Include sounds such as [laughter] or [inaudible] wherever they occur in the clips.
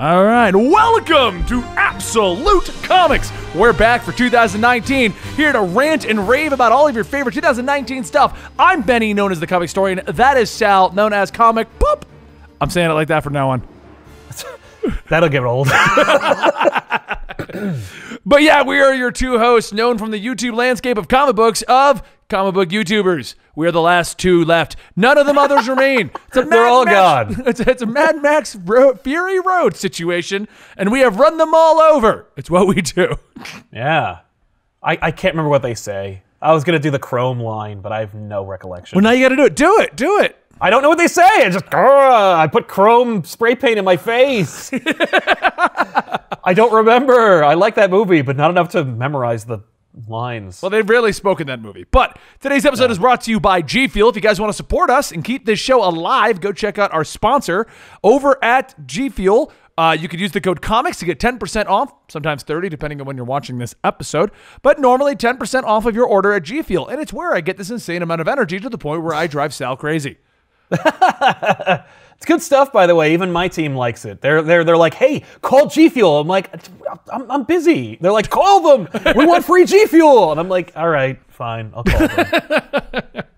All right, welcome to Absolute Comics. We're back for 2019, here to rant and rave about all of your favorite 2019 stuff. I'm Benny, known as the comic historian. That is Sal, known as Comic Poop. I'm saying it like that from now on. That'll get old. [laughs] But yeah, we are your two hosts, known from the YouTube landscape of comic books of comic book YouTubers. We are the last two left. None of them others remain. [laughs] It's a They're all Max- gone. [laughs] It's, it's a Mad Max Ro- Fury Road situation, and we have run them all over. It's what we do. [laughs] yeah. I, I can't remember what they say. I was going to do the Chrome line, but I have no recollection. Well, now you got to do it. Do it. Do it. I don't know what they say. I just, I put Chrome spray paint in my face. [laughs] I don't remember. I like that movie, but not enough to memorize the lines. Well, they've rarely spoken that movie. But today's episode is brought to you by G Fuel. If you guys want to support us and keep this show alive, go check out our sponsor over at G Fuel. Uh, you could use the code COMICS to get 10% off, sometimes 30 depending on when you're watching this episode, but normally 10% off of your order at G Fuel. And it's where I get this insane amount of energy to the point where I drive Sal crazy. [laughs] It's good stuff, by the way. Even my team likes it. They're they're they're like, hey, call G Fuel. I'm like, I'm, I'm busy. They're like, call them. We want free G Fuel. And I'm like, all right, fine, I'll call them. [laughs]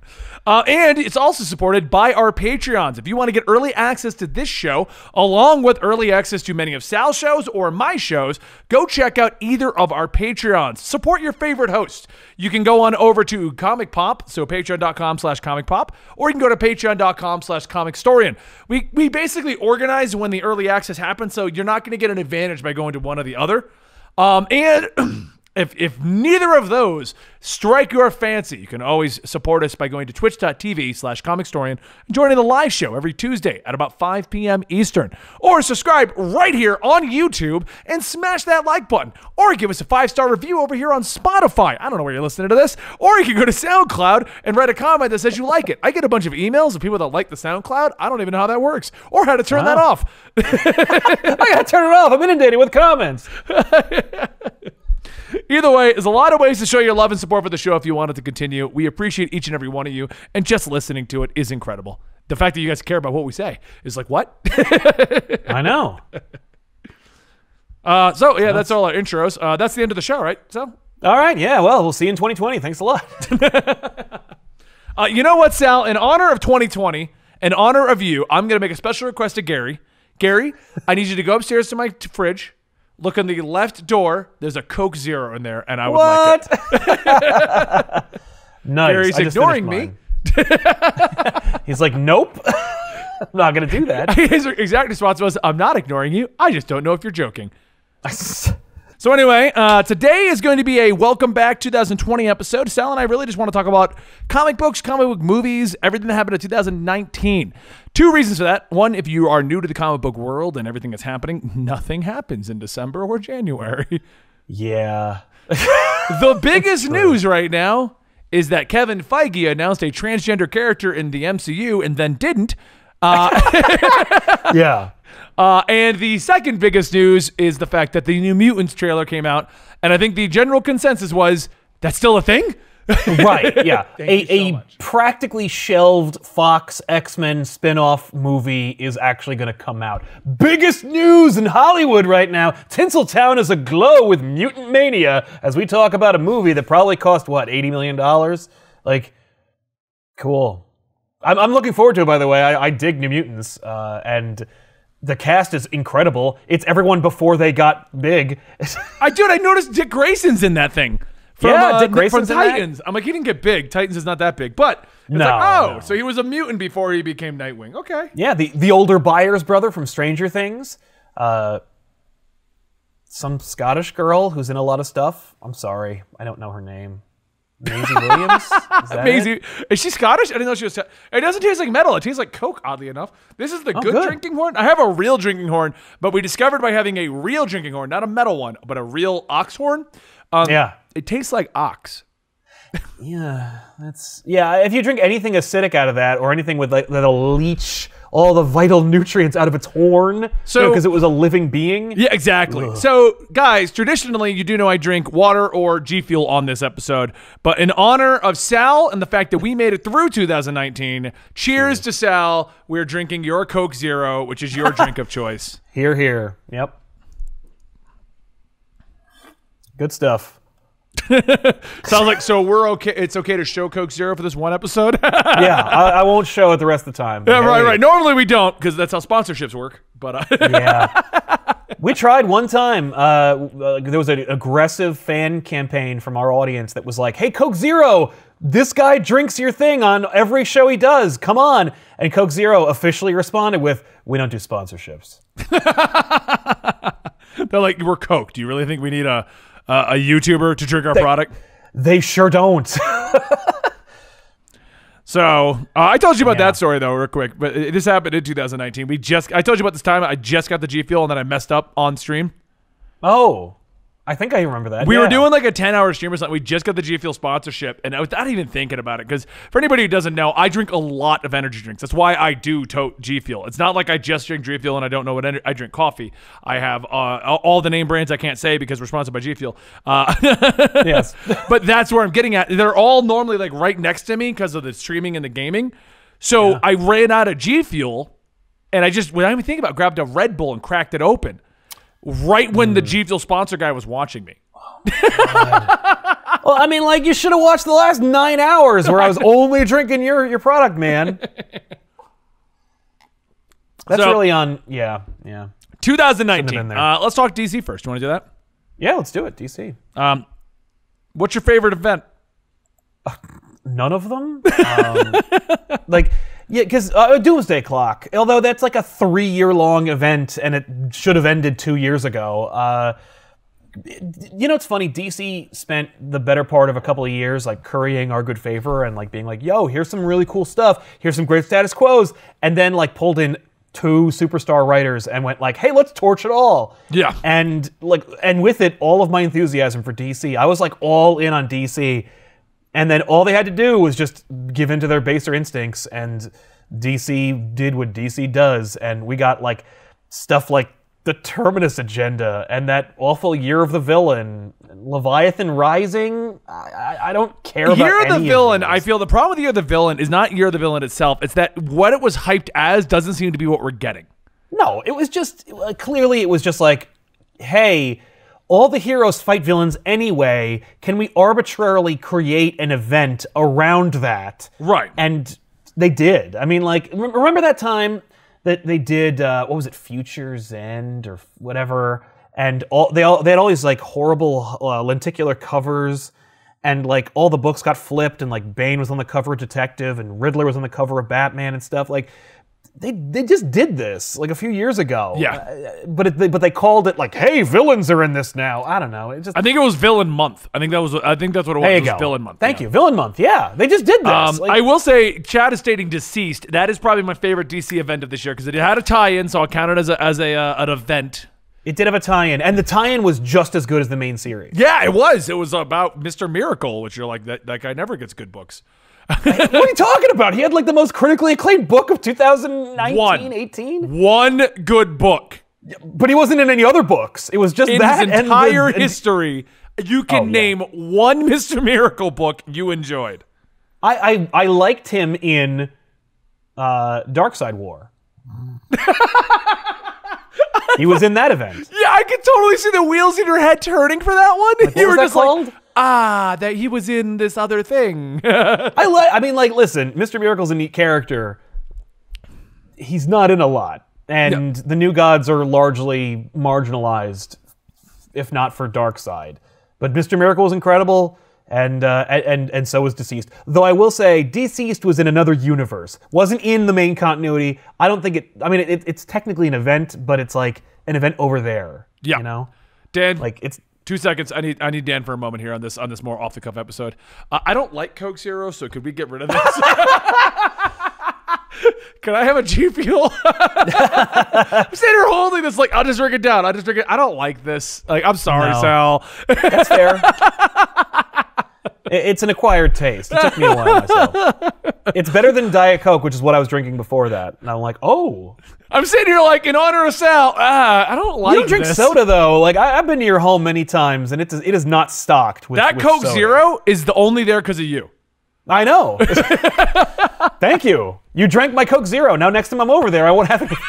Uh, and it's also supported by our Patreons. If you want to get early access to this show, along with early access to many of Sal's shows or my shows, go check out either of our Patreons. Support your favorite host. You can go on over to Comic Pop, so patreon.com slash comic pop, or you can go to patreon.com slash comic historian. We, we basically organize when the early access happens, so you're not going to get an advantage by going to one or the other. Um, and [clears throat] if, if neither of those strike your fancy, you can always support us by going to twitch.tv slash comic historian and joining the live show every Tuesday at about 5 p.m. Eastern. Or subscribe right here on YouTube and smash that like button. Or give us a five star review over here on Spotify. I don't know where you're listening to this. Or you can go to SoundCloud and write a comment that says you like it. I get a bunch of emails of people that like the SoundCloud. I don't even know how that works or how to turn that off. [laughs] I gotta turn it off. I'm inundated with comments. [laughs] Either way, there's a lot of ways to show your love and support for the show if you want it to continue. We appreciate each and every one of you, and just listening to it is incredible. The fact that you guys care about what we say is like, what? I know. uh, so, yeah, that's all our intros. Uh, that's the end of the show, right? So, All right, yeah. Well, we'll see you in 2020. Thanks a lot. [laughs] uh, you know what, Sal? In honor of 2020, in honor of you, I'm going to make a special request to Gary. Gary, I need you to go upstairs to my t- fridge. Look on the left door. There's a Coke Zero in there, and I would like it. [laughs] nice. Gary's ignoring me. [laughs] He's like, nope. [laughs] I'm not gonna do that. His exact response was, I'm not ignoring you. I just don't know if you're joking. So anyway, uh, today is going to be a welcome back 2020 episode. Sal and I really just want to talk about comic books, comic book movies, everything that happened in 2019. Two reasons for that. One, if you are new to the comic book world and everything that's happening, [laughs] nothing happens in December or January. yeah. [laughs] the biggest news right now is that Kevin Feige announced a transgender character in the MCU and then didn't. [laughs] Yeah. Uh, and the second biggest news is the fact that the New Mutants trailer came out, and I think the general consensus was that's still a thing. [laughs] Right. Yeah. a so a practically shelved Fox X Men spin off movie is actually going to come out. Biggest news in Hollywood right now Tinseltown is aglow with mutant mania as we talk about a movie that probably cost, what, $80 million? Like, cool. I'm, I'm looking forward to it, by the way. I, I dig New Mutants, uh, and the cast is incredible. It's everyone before they got big. [laughs] I dude, I noticed Dick Grayson's in that thing. From, Yeah, uh, Dick from Grayson's in that. Titans. I'm like, he didn't get big. Titans is not that big, but it's No, like, oh, no. so he was a mutant before he became Nightwing. Okay. Yeah, the, the older Byers brother from Stranger Things. Uh, some Scottish girl who's in a lot of stuff. I'm sorry, I don't know her name. Maisie Williams? [laughs] Is that? Maisie, is she Scottish? I didn't know she was. It doesn't taste like metal. It tastes like Coke. Oddly enough, this is the good, Oh, good. drinking horn. I have a real drinking horn, but we discovered by having a real drinking horn, not a metal one, but a real ox horn. Um, Yeah. it tastes like ox. Yeah, that's yeah. If you drink anything acidic out of that, or anything with like that'll leach all the vital nutrients out of its horn. So- because it was a living being. Yeah, exactly. So, guys, traditionally, you do know I drink water or G Fuel on this episode, but in honor of Sal and the fact that we made it through 2019, cheers to Sal. We're drinking your Coke Zero, which is your [laughs] drink of choice. Here, here. Yep. Good stuff. [laughs] Sounds like so we're okay. It's okay to show Coke Zero for this one episode. yeah, [laughs] Yeah, I, I won't show it the rest of the time. right, hey. right. Normally we don't because that's how sponsorships work. But uh, [laughs] yeah. We tried one time. Uh, uh, there was an aggressive fan campaign from our audience that was like, "Hey, Coke Zero, this guy drinks your thing on every show he does. Come on!" And Coke Zero officially responded with, "We don't do sponsorships." they're like, we're Coke. Do you really think we need a a, a YouTuber to drink our product? They sure don't. [laughs] So uh, I told you about Yeah. that story though, real quick. But it- this happened in 2019. We just I told you about this time. I just got the G Fuel and then I messed up on stream. oh, I think I remember that. We were doing like a 10 hour stream or something. We just got the G Fuel sponsorship, and I without even thinking about it, because for anybody who doesn't know, I drink a lot of energy drinks. That's why I do tote G Fuel. It's not like I just drink G Fuel and I don't know what I drink coffee. I have uh, all the name brands I can't say because we're sponsored by G Fuel. Uh, [laughs] yes. but that's where I'm getting at. They're all normally like right next to me because of the streaming and the gaming. So I ran out of G Fuel, and I just when I even think about, it, grabbed a Red Bull and cracked it open, right when the G Fuel sponsor guy was watching me. [laughs] Well, I mean, like you should have watched the last nine hours where I was [laughs] only drinking your your product, man. That's So- really on. Yeah, yeah, 2019. Uh, let's talk DC first. You want to do that? yeah. Let's do it. DC. Um, what's your favorite event? None of them. Um, [laughs] like, yeah, because uh, Doomsday Clock. Although that's like a three-year-long event, and it should have ended two years ago. Uh, you know, it's funny. DC spent the better part of a couple of years like currying our good favor and like being like, "Yo, here's some really cool stuff. Here's some great status quos," and then like pulled in two superstar writers and went like, "Hey, let's torch it all." Yeah. and like, and with it, all of my enthusiasm for DC. I was like all in on DC, and then all they had to do was just give in to their baser instincts, and DC did what DC does, and we got like stuff like the Terminus agenda and that awful Year of the Villain, Leviathan Rising. I, I, don't care about Year of the Villain, these. I feel the problem with Year of the Villain is not Year of the Villain itself. It's that what it was hyped as doesn't seem to be what we're getting. No, it was just uh, clearly it was just like, hey, all the heroes fight villains anyway. Can we arbitrarily create an event around that? Right. And they did. I mean, like, rem- remember that time that they did uh, what was it, Future's End or whatever? And all they all they had all these like horrible uh, lenticular covers. And like all the books got flipped, and like Bane was on the cover of Detective, and Riddler was on the cover of Batman and stuff. Like they they just did this like a few years ago. Yeah. Uh, but it, but they called it like, hey, villains are in this now. I don't know. It just I think it was Villain Month. I think that was. I think that's what it was. there It you was go. Villain Month. Thank yeah. you, Villain Month. Yeah, they just did this. Um, Like- I will say, Chad is stating DCeased. That is probably my favorite DC event of this year because it had a tie-in, so I'll count it as a, as a uh, an event. it did have a tie-in, and the tie-in was just as good as the main series. Yeah, it was. It was about Mister Miracle, which you're like that. That guy never gets good books. What are you talking about? He had like the most critically acclaimed book of 2019, One. 18, One good book but he wasn't in any other books. It was just in that his and the- entire and- history. You can Oh, yeah. name one [laughs] Mister Miracle book you enjoyed. I, I I liked him in uh, Darkseid War. [laughs] he was in that event. Yeah, I could totally see the wheels in your head turning for that one. what you was were that just called? like, ah, that he was in this other thing. [laughs] I like. I mean, like, listen, Mr. Miracle's a neat character. He's not in a lot, and the new gods are largely marginalized, if not for Darkseid. But Mr. Miracle was incredible, and uh, and and so was DCeased. Though I will say, DCeased was in another universe, wasn't in the main continuity. I don't think it. I mean, it, it's technically an event, but it's like an event over there. Yeah. you know, Dan, like it's. Two seconds. I need I need Dan for a moment here on this on this more off the cuff episode. Uh, I don't like Coke Zero, so could we get rid of this? [laughs] Can I have a G Fuel? [laughs] I'm sitting here holding this like I'll just drink it down. I'll just drink it. I don't like this. Like I'm sorry, No. Sal. That's fair. [laughs] It- It's an acquired taste. It took me a while myself. [laughs] It's better than Diet Coke, which is what I was drinking before that. And I'm like, oh, I'm sitting here like in honor of Sal. Ah, I don't like you don't drink this. soda though. Like I, I've been to your home many times, and it is, it is not stocked with That with Coke soda. Zero is the only there because of you. I know. [laughs] Thank you. You drank my Coke Zero. Now next time I'm over there, I won't have any. [laughs]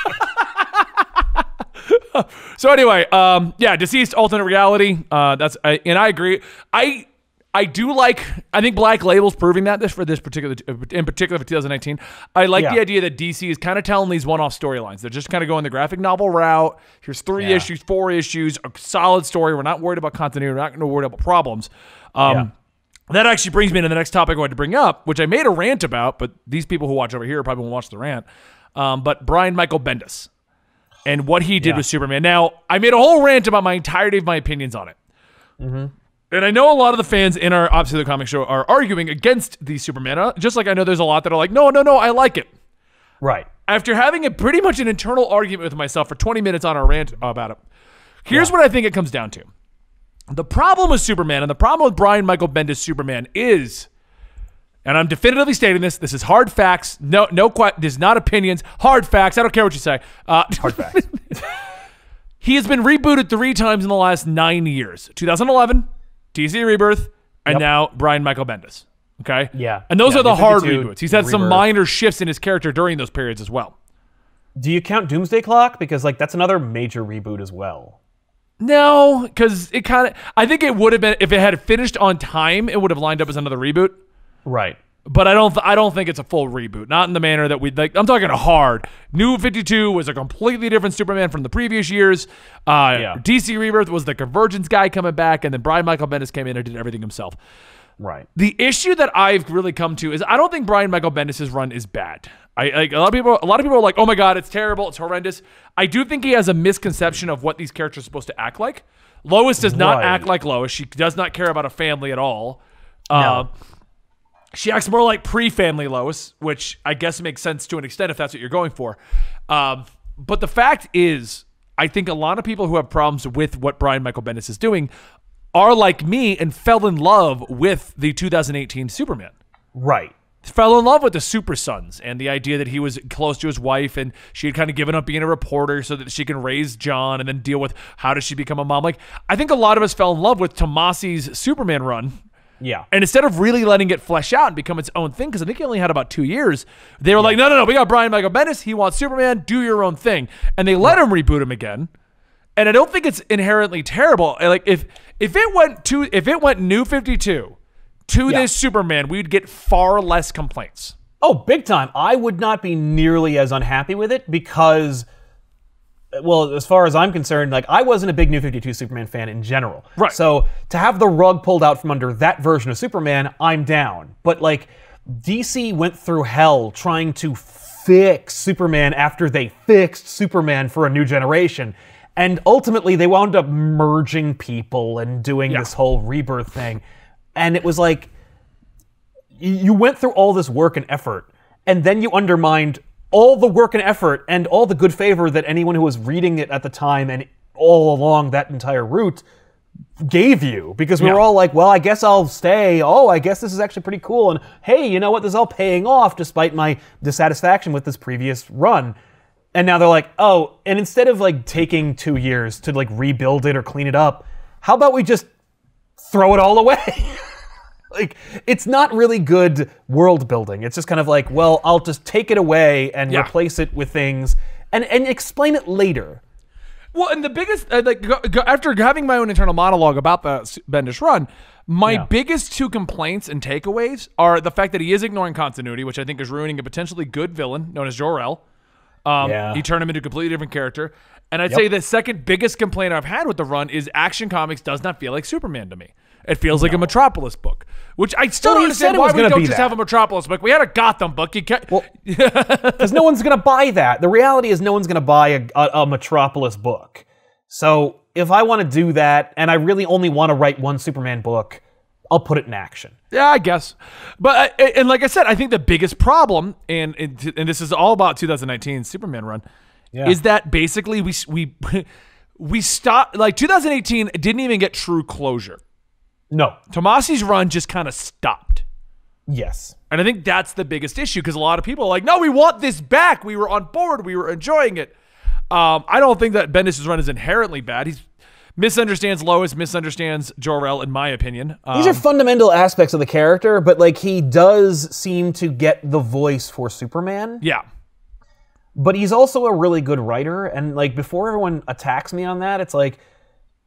So anyway, um, yeah, DCeased alternate reality. Uh, that's I, and I agree. I I do like. I think Black Label's proving that this for this particular, in particular for 2019. I like the idea that DC is kind of telling these one-off storylines. They're just kind of going the graphic novel route. Here's three Yeah. issues, four issues, a solid story. We're not worried about continuity. We're not going to worry about problems. Um, Yeah. That actually brings me to the next topic I wanted to bring up, which I made a rant about, but these people who watch over here probably won't watch the rant. Um, but Brian Michael Bendis and what he did Yeah. with Superman. Now, I made a whole rant about my entirety of my opinions on it. And I know a lot of the fans in our obviously the comic show are arguing against the Superman, uh, just like I know there's a lot that are like, no, no, no, I like it. right. After having a pretty much an internal argument with myself for 20 minutes on our rant about it, here's what I think it comes down to. The problem with Superman and the problem with Brian Michael Bendis Superman is, and I'm definitively stating this. This is hard facts. No, no, this is not opinions. Hard facts. I don't care what you say. Uh, hard facts. [laughs] he has been rebooted three times in the last nine years: 2011, DC Rebirth, and Yep. now Brian Michael Bendis. Okay. Yeah. And those Yeah, are the hard reboots. He's had some minor shifts in his character during those periods as well. Do you count Doomsday Clock? Because like that's another major reboot as well. No, because it kind of. I think it would have been if it had finished on time. It would have lined up as another reboot. Right. But I don't. I don't think it's a full reboot. Not in the manner that we like. I'm talking hard. New 52 was a completely different Superman from the previous years. Uh, Yeah. DC Rebirth was the Convergence guy coming back, and then Brian Michael Bendis came in and did everything himself. Right. The issue that I've really come to is I don't think Brian Michael Bendis' run is bad. I like a lot of people. A lot of people are like, "Oh my god, it's terrible, it's horrendous." I do think he has a misconception of what these characters are supposed to act like. Lois does not Right. act like Lois. She does not care about a family at all. Uh, No. She acts more like pre-family Lois, which I guess makes sense to an extent if that's what you're going for. Um, but the fact is, I think a lot of people who have problems with what Brian Michael Bendis is doing are like me and fell in love with the 2018 Superman. Right. Fell in love with the Super Sons and the idea that he was close to his wife and she had kind of given up being a reporter so that she can raise John and then deal with how does she become a mom. Like I think a lot of us fell in love with Tomasi's Superman run Yeah. and instead of really letting it flesh out and become its own thing, because I think he only had about two years, they were like, no, no, no, we got Brian Michael Bendis. He wants Superman. Do your own thing. And they let him reboot him again. And I don't think it's inherently terrible. Like if if it went to if it went new 52 to Yeah. this Superman, we'd get far less complaints. Oh, big time. I would not be nearly as unhappy with it because, well, as far as I'm concerned, like I wasn't a big New 52 Superman fan in general. Right. So to have the rug pulled out from under that version of Superman, I'm down. But like DC went through hell trying to fix Superman after they fixed Superman for a new generation. And ultimately, they wound up merging people and doing Yeah. this whole rebirth thing. And it was like, you went through all this work and effort, and then you undermined all the work and effort and all the good favor that anyone who was reading it at the time and all along that entire route gave you because we were all like, well, I guess I'll stay. Oh, I guess this is actually pretty cool. And hey, you know what? This is all paying off despite my dissatisfaction with this previous run. And now they're like, oh, and instead of like taking two years to like rebuild it or clean it up, how about we just throw it all away? [laughs] like, it's not really good world building. It's just kind of like, well, I'll just take it away and Yeah. replace it with things and, and explain it later. Well, and the biggest, uh, like, go, go, after having my own internal monologue about the Bendis run, my Yeah. biggest two complaints and takeaways are the fact that he is ignoring continuity, which I think is ruining a potentially good villain known as Jor-El. Um, Yeah. He turned him into a completely different character. And I'd say the second biggest complaint I've had with the run is Action Comics does not feel like Superman to me. It feels like a Metropolis book, which I still Well, don't understand why we don't just that. have a Metropolis book. We had a Gotham book. You can't. Because [laughs] no one's going to buy that. The reality is, no one's going to buy a, a, a Metropolis book. So if I want to do that and I really only want to write one Superman book, I'll put it in action. Yeah, I guess. But uh, and like I said, I think the biggest problem, and and, and this is all about 2019 Superman run, Yeah. is that basically we we [laughs] we stopped like 2018 didn't even get true closure. No. Tomasi's run just kind of stopped. Yes. And I think that's the biggest issue because a lot of people are like, no, we want this back. We were on board. We were enjoying it. Um, I don't think that Bendis' run is inherently bad. He misunderstands Lois, misunderstands Jor-El, in my opinion. Um, These are fundamental aspects of the character, but like he does seem to get the voice for Superman. yeah. But he's also a really good writer, and like before everyone attacks me on that, it's like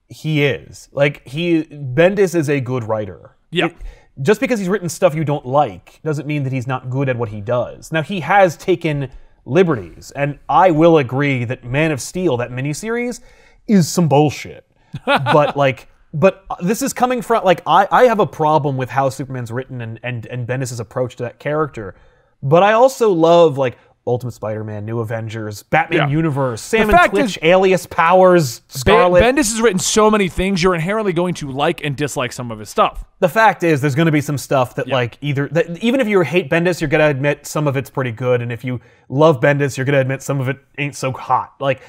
he is. Like he Bendis is a good writer. Yeah. It- just because he's written stuff you don't like doesn't mean that he's not good at what he does. Now he has taken liberties, and I will agree that Man of Steel, that miniseries, is some bullshit. [laughs] but like but this is coming from like I, I have a problem with how Superman's written and, and and Bendis' approach to that character. But I also love like Ultimate Spider-Man, New Avengers, Batman Yeah. Universe, Sam and fact Twitch, is- Alias Powers, Ben- Scarlet. Bendis has written so many things, you're inherently going to like and dislike some of his stuff. the fact is there's going to be some stuff that like either that even if you hate Bendis, you're going to admit some of it's pretty good, and if you love Bendis, you're going to admit some of it ain't so hot. Like,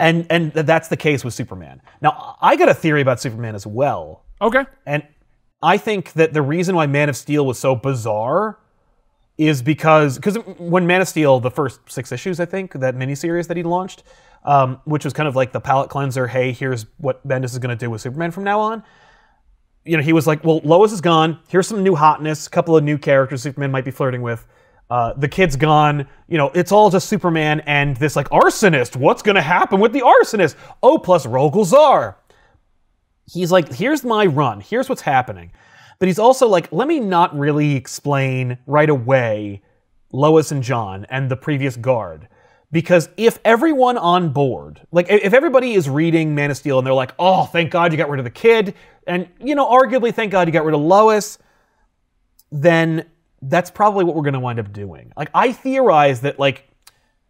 and and that's the case with Superman. Now, I got a theory about Superman as well, Okay. and I think that the reason why Man of Steel was so bizarre is because because when Man of Steel, the first six issues, I think that miniseries that he launched, um, which was kind of like the palate cleanser. Hey, here's what Bendis is going to do with Superman from now on. You know, he was like, well, Lois is gone. Here's some new hotness, a couple of new characters Superman might be flirting with. Uh, the kid's gone. You know, it's all just Superman and this like arsonist. What's going to happen with the arsonist? Oh, plus Rogol Zar he's like, here's my run, here's what's happening. But he's also like, let me not really explain right away Lois and John and the previous guard. Because if everyone on board, like if everybody is reading Man of Steel and they're like, oh, thank God you got rid of the kid, and, you know, arguably, thank God you got rid of Lois, then that's probably what we're going to wind up doing. Like, I theorize that, like,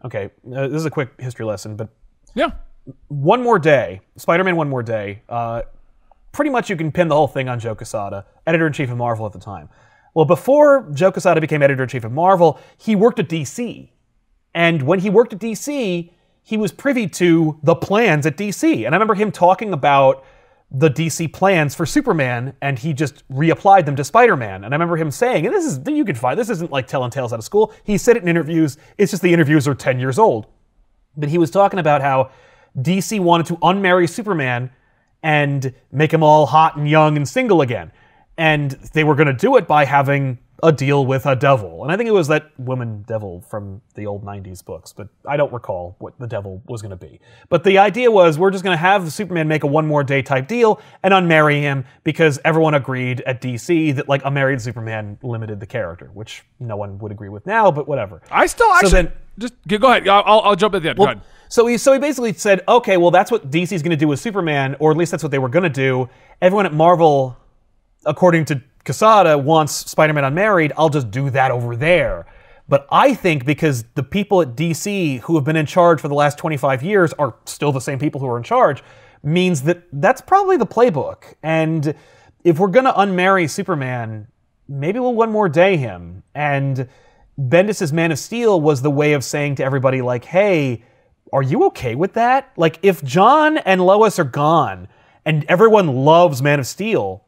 okay, uh, this is a quick history lesson, but Yeah. one more day, Spider-Man One More Day. Uh, pretty much, you can pin the whole thing on Joe Quesada, editor in chief of Marvel at the time. Well, before Joe Quesada became editor in chief of Marvel, he worked at DC, and when he worked at DC, he was privy to the plans at DC. And I remember him talking about the DC plans for Superman, and he just reapplied them to Spider-Man. And I remember him saying, and this is you can find this isn't like telling tales out of school. He said it in interviews. It's just the interviews are 10 years old. But he was talking about how DC wanted to unmarry Superman and make him all hot and young and single again. And they were going to do it by having a deal with a devil. And I think it was that woman devil from the old 90s books, but I don't recall what the devil was going to be. But the idea was we're just going to have Superman make a one more day type deal and unmarry him because everyone agreed at DC that like a married Superman limited the character, which no one would agree with now, but whatever. I still actually then- just go ahead. I'll, I'll- jump at the end. go ahead. So he so he basically said, okay, well that's what DC's going to do with Superman, or at least that's what they were going to do. Everyone at Marvel, according to Quesada, wants Spider-Man unmarried. I'll just do that over there. But I think because the people at DC who have been in charge for the last 25 years are still the same people who are in charge, means that that's probably the playbook. And if we're going to unmarry Superman, maybe we'll one more day him. And Bendis' Man of Steel was the way of saying to everybody, like, hey, are you okay with that? Like, if John and Lois are gone and everyone loves Man of Steel,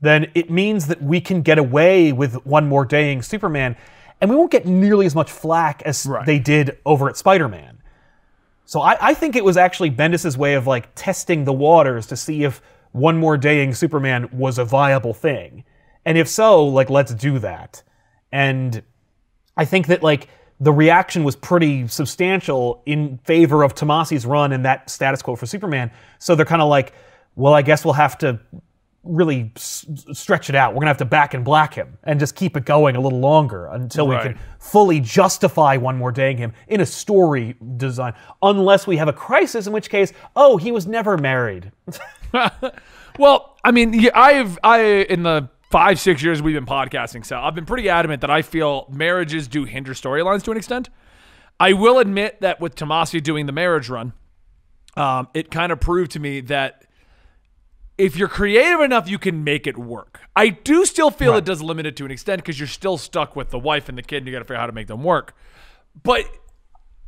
then it means that we can get away with one more daying Superman, and we won't get nearly as much flack as Right. they did over at Spider Man. So I, I think it was actually Bendis' way of like testing the waters to see if one more daying Superman was a viable thing. And if so, like let's do that. And I think that like the reaction was pretty substantial in favor of Tomasi's run and that status quo for Superman. So they're kind of like, well, I guess we'll have to really s- stretch it out. We're gonna have to back and black him and just keep it going a little longer until we can fully justify one more daying him in a story design. Unless we have a crisis, in which case, oh, he was never married. [laughs] Well, I mean, yeah, I've I in the five six years we've been podcasting, so I've been pretty adamant that I feel marriages do hinder storylines to an extent. I will admit that with Tomasi doing the marriage run, um, it kind of proved to me that if you're creative enough, you can make it work. I do still feel it does limit it to an extent because you're still stuck with the wife and the kid, and you got to figure out how to make them work. But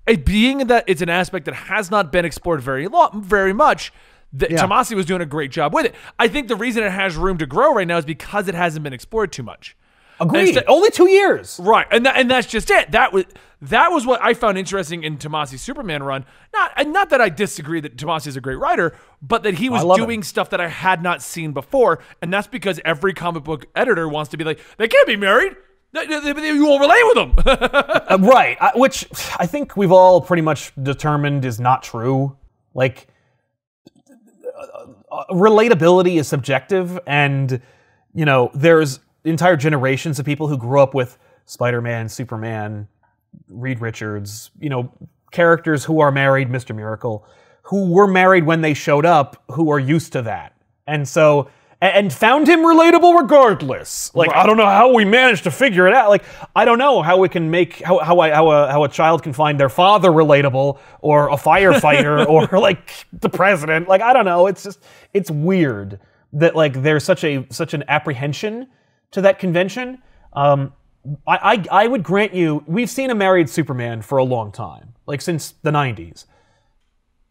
it being that it's an aspect that has not been explored very long, very much, that Yeah. Tomasi was doing a great job with it. I think the reason it has room to grow right now is because it hasn't been explored too much. Agreed. Only two years. Right, and that, and that's just it. That was that was what I found interesting in Tomasi's Superman run. Not and not that I disagree that Tomasi is a great writer, but that he was love him. doing stuff that I had not seen before, and that's because every comic book editor wants to be like, they can't be married. You won't relate with them. [laughs] Uh, right. I, which I think we've all pretty much determined is not true. Like, uh, relatability is subjective, and, you know, there's entire generations of people who grew up with Spider Man, Superman, Reed Richards, you know, characters who are married, Mr. Miracle, who were married when they showed up, who are used to that. And so, and found him relatable regardless. Like, I don't know how we managed to figure it out. Like, I don't know how we can make, how, how, I, how, a, how a child can find their father relatable or a firefighter [laughs] or like the president. Like, I don't know. It's just, it's weird that like there's such a, such an apprehension to that convention. Um, I, I, I would grant you, we've seen a married Superman for a long time, like since the 90s.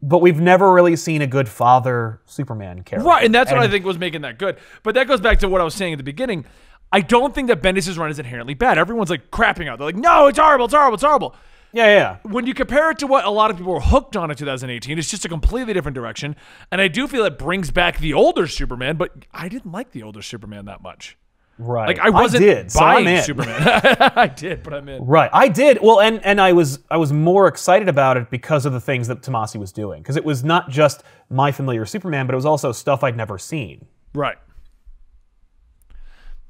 But we've never really seen a good father Superman character. right, and that's what I think was making that good. But that goes back to what I was saying at the beginning. I don't think that Bendis' run is inherently bad. Everyone's like crapping out. They're like, no, it's horrible, it's horrible, it's horrible. Yeah, yeah. when you compare it to what a lot of people were hooked on in 2018, it's just a completely different direction. And I do feel it brings back the older Superman, but I didn't like the older Superman that much. Right. Like I wasn't did, so I'm buying in. Superman. [laughs] I did, but I'm in. Right. I did. Well, and and I was I was more excited about it because of the things that Tomasi was doing. Because it was not just my familiar Superman, but it was also stuff I'd never seen. Right.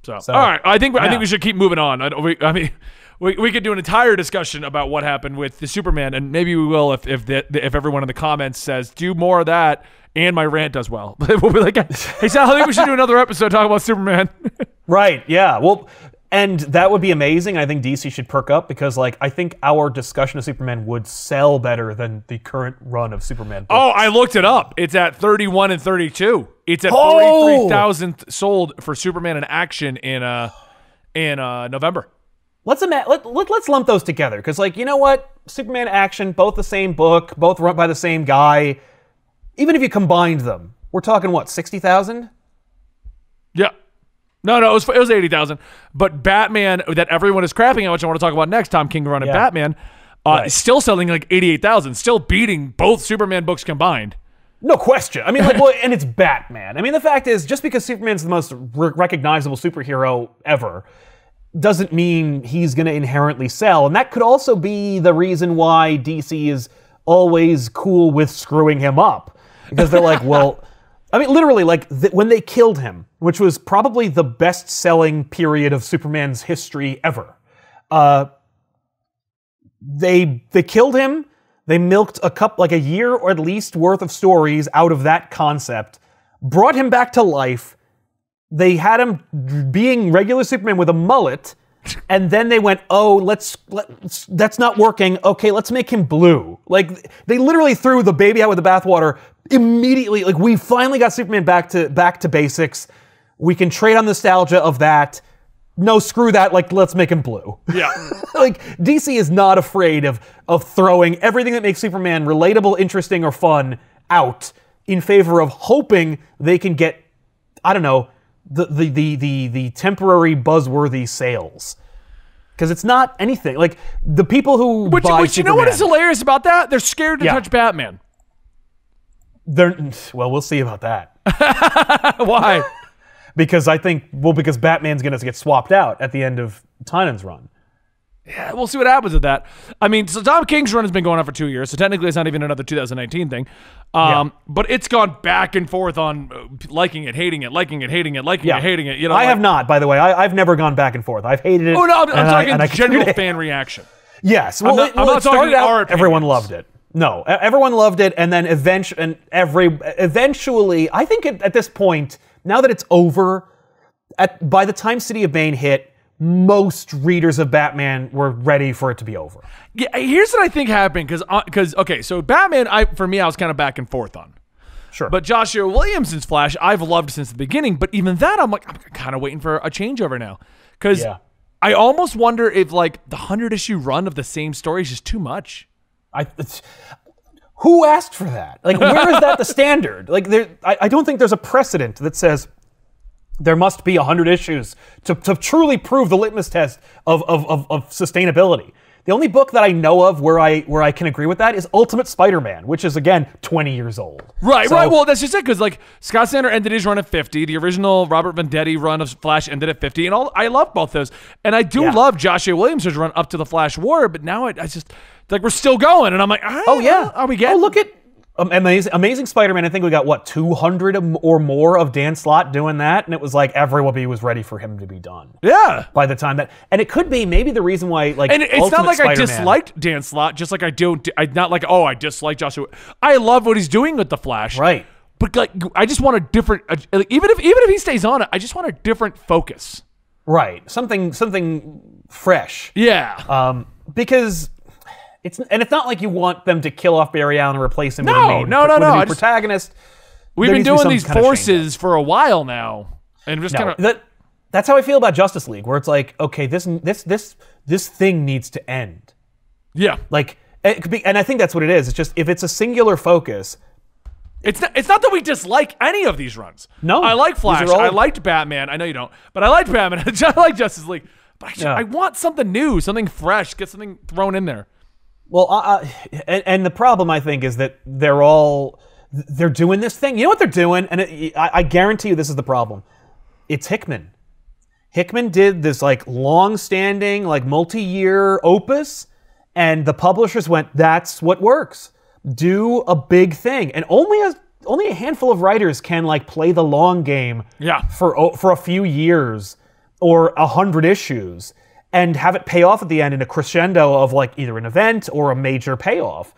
So, all right, I think I think we should keep moving on. I, we, I mean, we, we could do an entire discussion about what happened with the Superman, and maybe we will if if the, if everyone in the comments says do more of that, and my rant does well. [laughs] we'll be like, hey Sal, I think we should do another episode talking about Superman. [laughs] Right. Yeah. Well, and that would be amazing. I think DC should perk up because, like, I think our discussion of Superman would sell better than the current run of Superman. Oh, I looked it up. It's at 31 and 32. It's at Oh! 43,000 sold for Superman in action in uh in uh November. Let's ima- let, let, let's lump those together because, like, you know what? Superman action, both the same book, both run by the same guy. Even if you combined them, we're talking what sixty thousand? Yeah. No, no, it was it was 80,000. But Batman that everyone is crapping on, which I want to talk about next, Tom King run and Yeah. Batman, uh, Right. is still selling like 88,000, still beating both Superman books combined. No question. I mean, like, well, and it's Batman. I mean, the fact is, just because Superman's the most re- recognizable superhero ever, doesn't mean he's going to inherently sell. And that could also be the reason why DC is always cool with screwing him up, because they're like, well, I mean, literally, like th- when they killed him, which was probably the best-selling period of Superman's history ever. Uh, they they killed him. They milked a cup like a year or at least worth of stories out of that concept, brought him back to life. They had him being regular Superman with a mullet, and then they went, "Oh, let's, let's that's not working. Okay, let's make him blue." Like they literally threw the baby out with the bathwater immediately. Like we finally got Superman back to back to basics. We can trade on nostalgia of that. No, screw that. Like let's make him blue. Yeah. [laughs] like DC is not afraid of of throwing everything that makes Superman relatable, interesting, or fun out in favor of hoping they can get I don't know the the the the, the temporary buzzworthy sales because it's not anything like the people who Which, buy which you know what is hilarious about that? They're scared to Yeah. touch Batman. they're well we'll see about that [laughs] Why? [laughs] because I think well because Batman's gonna get swapped out at the end of Tynion's run. Yeah, we'll see what happens with that. I mean, so Tom King's run has been going on for two years, so technically it's not even another 2019 thing. Um, But it's gone back and forth on uh, liking it, hating it, liking it, hating it, liking Yeah, it, hating it. You know, I like- have not, by the way. I, I've never gone back and forth. I've hated it. Oh no, I'm, I'm talking I general [laughs] fan reaction. Yes. Well, not- it, I'm not talking out, everyone loved it. No, everyone loved it, and then eventually, and every eventually, I think at, at this point, now that it's over, at by the time City of Bane hit, most readers of Batman were ready for it to be over. Yeah, here's what I think happened because because uh, okay, so Batman, I for me, I was kind of back and forth on. Sure. But Joshua Williamson's Flash, I've loved since the beginning. But even that, I'm like, I'm kind of waiting for a changeover now, because Yeah. I almost wonder if like the hundred issue run of the same story is just too much. I, it's, who asked for that? Like, where is that the [laughs] standard? Like, there, I, I don't think there's a precedent that says there must be 100 issues to, to truly prove the litmus test of, of, of, of sustainability. The only book that I know of where I where I can agree with that is Ultimate Spider-Man, which is again 20 years old. Right, So- right. Well, that's just it. Because like Scott Snyder ended his run at 50. The original Robert Venditti run of Flash ended at 50, and all I love both those. And I do Yeah. love Joshua A. Williams' run up to the Flash War, but now I, I just like we're still going, and I'm like, Oh yeah. are we oh, getting? Oh look at um, amazing, amazing Spider-Man. I think we got what 200 or more of Dan Slott doing that, and it was like everybody was ready for him to be done yeah. by the time that. And it could be maybe the reason why like And it's Ultimate not like I Spider-Man- disliked Dan Slott, just like I don't. I not like oh I dislike Joshua. I love what he's doing with the Flash. right. But like I just want a different. like, even if even if he stays on it, I just want a different focus. Right. Something something fresh. Yeah. Um, because it's and it's not like you want them to kill off Barry Allen and replace him with No, a main, no, no, with no, a new I just- protagonist. We've there been be doing these kind of change forces for a while now, and just No, kind of. that that's how I feel about Justice League, where it's like, okay, this this this this thing needs to end. Yeah. Like, it could be, and I think that's what it is. It's just if it's a singular focus, It's not, it's not that we dislike any of these runs. No, I like Flash. all- I liked Batman. I know you don't, but I liked Batman. [laughs] I like Justice League. But I, just, Yeah. I want something new, something fresh. Get something thrown in there. Well, uh, and, and the problem I think is that they're all they're doing this thing. You know what they're doing, and it, I, I guarantee you this is the problem. It's Hickman. Hickman did this like long-standing, like multi-year opus, and the publishers went, "That's what works. Do a big thing." And only a only a handful of writers can like play the long game Yeah. for for a few years or a hundred issues and have it pay off at the end in a crescendo of like either an event or a major payoff.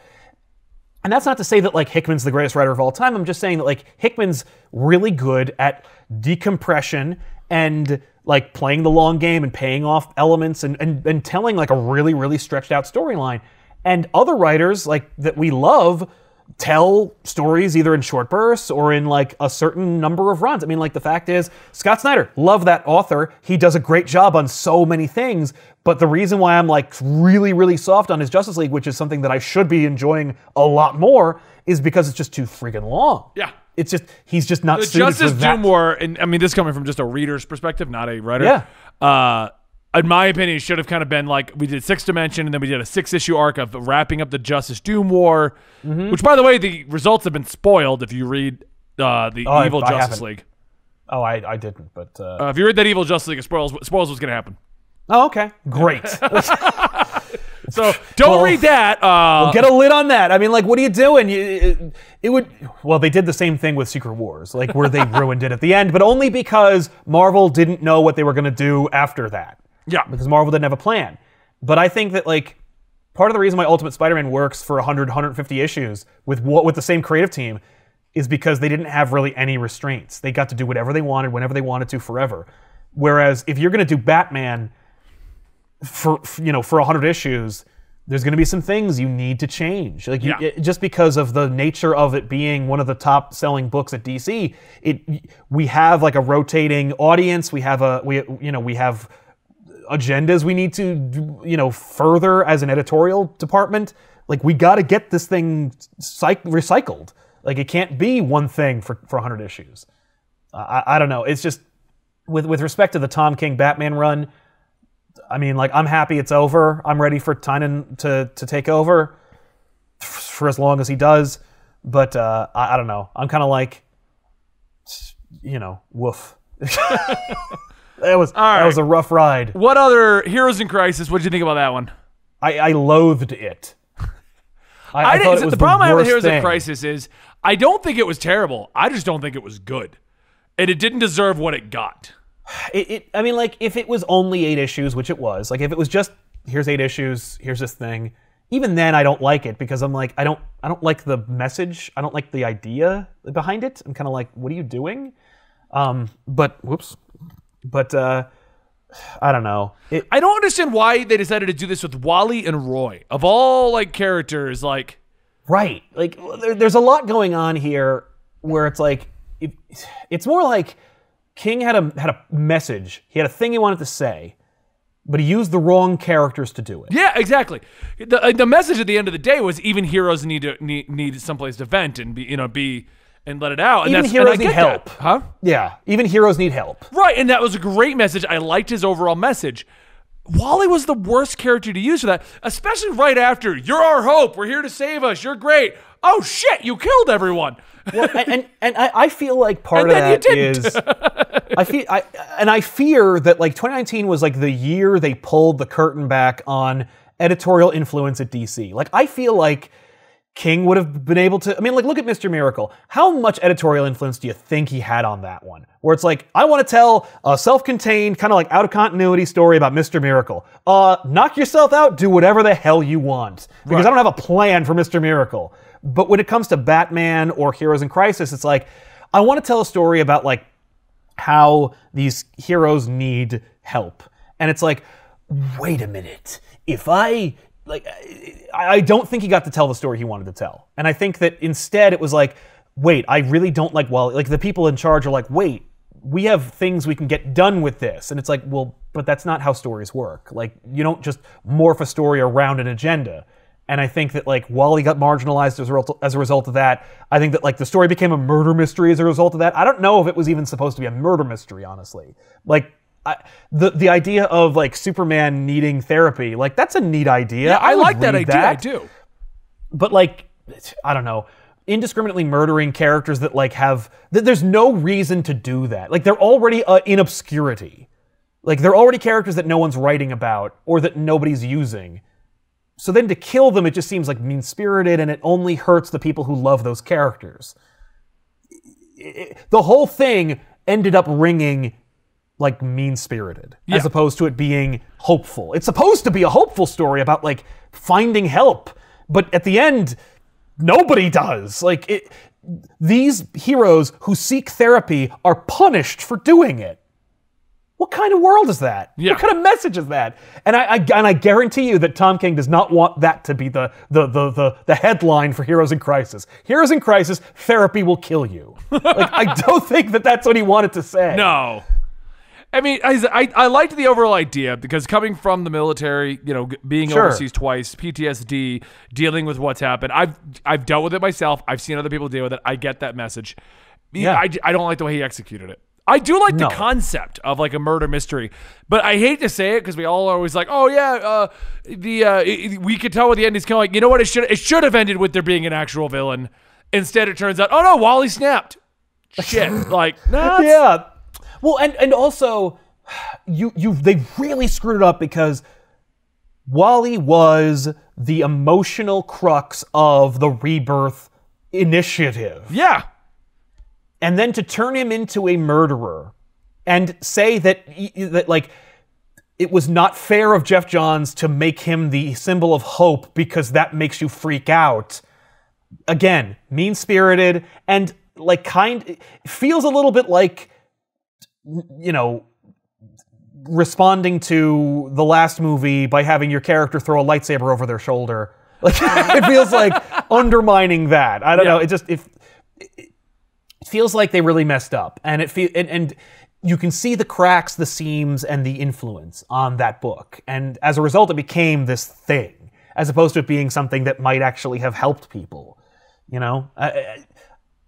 And that's not to say that like Hickman's the greatest writer of all time. I'm just saying that like Hickman's really good at decompression and like playing the long game and paying off elements and, and, and telling like a really, really stretched out storyline. And other writers like that we love tell stories either in short bursts or in like a certain number of runs. I mean, like the fact is, Scott Snyder, love that author. He does a great job on so many things. But the reason why I'm like really, really soft on his Justice League, which is something that I should be enjoying a lot more, is because it's just too freaking long. Yeah. It's just he's just not The Justice for that. Doom War, and I mean, this coming from just a reader's perspective, not a writer. Yeah. Uh, in my opinion, it should have kind of been like we did Six Dimension, and then we did a six issue arc of wrapping up the Justice Doom War, Mm-hmm. which, by the way, the results have been spoiled if you read uh, the I- Evil I Justice haven't. League. Oh, I, I didn't, but uh, Uh, if you read that Evil Justice League, it spoils, spoils what's going to happen. oh, okay, great. [laughs] [laughs] So don't Well- read that. Uh, Get a lid on that. I mean, like, what are you doing? You, it, it would. Well, they did the same thing with Secret Wars, like where they [laughs] ruined it at the end, but only because Marvel didn't know what they were going to do after that. Yeah. because Marvel didn't have a plan. But I think that like part of the reason why Ultimate Spider-Man works for 100 150 issues with what with the same creative team is because they didn't have really any restraints. They got to do whatever they wanted whenever they wanted to forever. Whereas if you're going to do Batman for you know for 100 issues there's going to be some things you need to change like you, Yeah. it- just because of the nature of it being one of the top selling books at DC it we have like a rotating audience we have a we you know we have agendas we need to you know further as an editorial department like we got to get this thing cyc- recycled like it can't be one thing for for 100 issues I, I don't know it's just with with respect to the Tom King Batman run I mean, like, I'm happy it's over. I'm ready for Tynion to to take over for as long as he does. But uh, I, I don't know. I'm kind of like, you know, woof. [laughs] that was that was a rough ride. What other Heroes in Crisis? What did you think about that one? I, I loathed it. [laughs] I, I, I thought didn't, it was the problem I have with Heroes thing. in Crisis is I don't think it was terrible. I just don't think it was good, and it didn't deserve what it got. [sighs] It, it, I mean, like, if it was only eight issues, which it was, like, if it was just here's eight issues, here's this thing, even then, I don't like it because I'm like, I don't, I don't like the message, I don't like the idea behind it. I'm kind of like, what are you doing? Um, but whoops, but uh, I don't know. It, I don't understand why they decided to do this with Wally and Roy of all like characters. Like, Right. Like there, there's a lot going on here where it's like it, it's more like King had a had a message. He had a thing he wanted to say, but he used the wrong characters to do it. Yeah, exactly. The uh, the message at the end of the day was even heroes need to need, need someplace to vent and be you know be and let it out. And Even that's, heroes and I need get that. help. huh? Yeah, even heroes need help. Right, and that was a great message. I liked his overall message. Wally was the worst character to use for that, especially right after "You're our hope. We're here to save us. You're great." Oh shit! You killed everyone. Well, and and, and I, I feel like [laughs] part And of that is [laughs] I feel I and I fear that like 2019 was like the year they pulled the curtain back on editorial influence at DC. Like I feel like King would have been able to. I mean, like, look at Mr. Miracle. How much editorial influence do you think he had on that one? Where it's like, I want to tell a self contained, kind of like out of continuity story about Mr. Miracle. Uh, knock yourself out, do whatever the hell you want. Because I don't have a plan for Mr. Miracle. But when it comes to Batman or Heroes in Crisis, it's like, I want to tell a story about like how these heroes need help. And it's like, wait a minute. If I like I don't think he got to tell the story he wanted to tell. And I think that instead it was like, wait, I really don't like Wally. Like the people in charge are like, wait, we have things we can get done with this. And it's like, well, but that's not how stories work. Like you don't just morph a story around an agenda. And I think that like Wally got marginalized as a result, as a result of that. I think that like the story became a murder mystery as a result of that. I don't know if it was even supposed to be a murder mystery, honestly. Like I, the the idea of like Superman needing therapy, like that's a neat idea. Yeah, I, would like that idea. I do. But like, I don't know, indiscriminately murdering characters that like have that there's no reason to do that. Like they're already uh, in obscurity. Like they're already characters that no one's writing about or that nobody's using. So then to kill them, it just seems like mean spirited, and it only hurts the people who love those characters. It- the whole thing ended up ringing like mean spirited Yeah. as opposed to it being hopeful. It's supposed to be a hopeful story about like finding help, but at the end, nobody does. Like it, these heroes who seek therapy are punished for doing it. What kind of world is that? Yeah. What kind of message is that? And I, I and I guarantee you that Tom King does not want that to be the the the the, the headline for Heroes in Crisis. Heroes in Crisis, therapy will kill you. like I [laughs] don't think that that's what he wanted to say. No. I mean, I, I, I liked the overall idea because coming from the military, you know, being Sure. overseas twice, PTSD, dealing with what's happened, I've I've dealt with it myself. I've seen other people deal with it. I get that message. Yeah. I, I don't like the way he executed it. I do like No. the concept of like a murder mystery, but I hate to say it because we all are always like, oh yeah, uh, the uh, it- we could tell what the end is going. Like, you know what? It should it should have ended with there being an actual villain. Instead, it turns out, oh no, Wally snapped. Shit, [laughs] like [laughs] no, that's- yeah. Well, and and also, you you they really screwed it up because Wally was the emotional crux of the rebirth initiative, yeah. and then to turn him into a murderer and say that that like it was not fair of Geoff Johns to make him the symbol of hope because that makes you freak out. Again, mean spirited and like kind feels a little bit like you know responding to the last movie by having your character throw a lightsaber over their shoulder. [laughs] Like it feels like undermining that. I don't know. It just if it feels like they really messed up, and it feel and, and you can see the cracks, the seams, and the influence on that book. And as a result, it became this thing, as opposed to it being something that might actually have helped people. You know, I, I,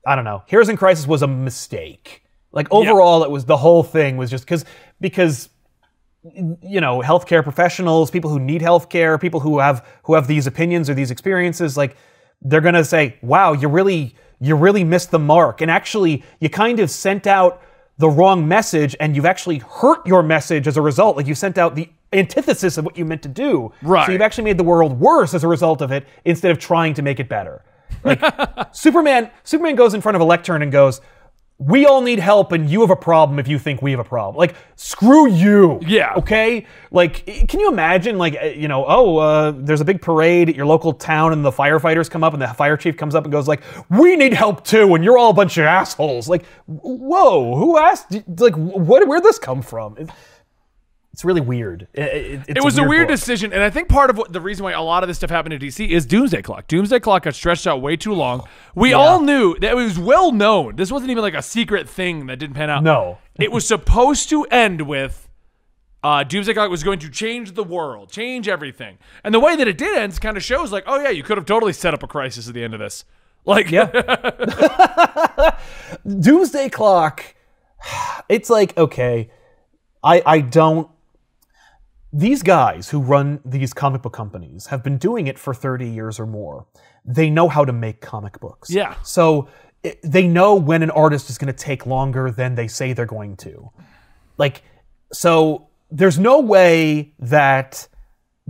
I don't know. Heroes in Crisis was a mistake. Like overall, it was the whole thing was just because because you know healthcare professionals people who need healthcare people who have who have these opinions or these experiences like they're going to say wow you really you really missed the mark. And actually you kind of sent out the wrong message and you've actually hurt your message as a result. Like you sent out the antithesis of what you meant to do. Right. so you've actually made the world worse as a result of it instead of trying to make it better. Like [laughs] superman superman goes in front of a lectern and goes we all need help and you have a problem if you think we have a problem. Like screw you. Yeah. okay? Like can you imagine like uh, you know oh uh, there's a big parade at your local town and the firefighters come up and the fire chief comes up and goes like we need help too and you're all a bunch of assholes. Like whoa who asked like what where'd this come from it's really weird it, it- was a weird book. decision, and I think part of what the reason why a lot of this stuff happened in DC is Doomsday Clock. Doomsday Clock got stretched out way too long. We all knew that it was well known. This wasn't even like a secret thing that didn't pan out. no it was supposed to end with uh, Doomsday Clock was going to change the world, change everything. And the way that it did end kind of shows like, oh yeah, you could have totally set up a crisis at the end of this. Like, Yeah. [laughs] [laughs] Doomsday Clock, [sighs] it's like, okay, I, I don't. These guys who run these comic book companies have been doing it for 30 years or more. They know how to make comic books. Yeah. So it, they know when an artist is going to take longer than they say they're going to. Like, so there's no way that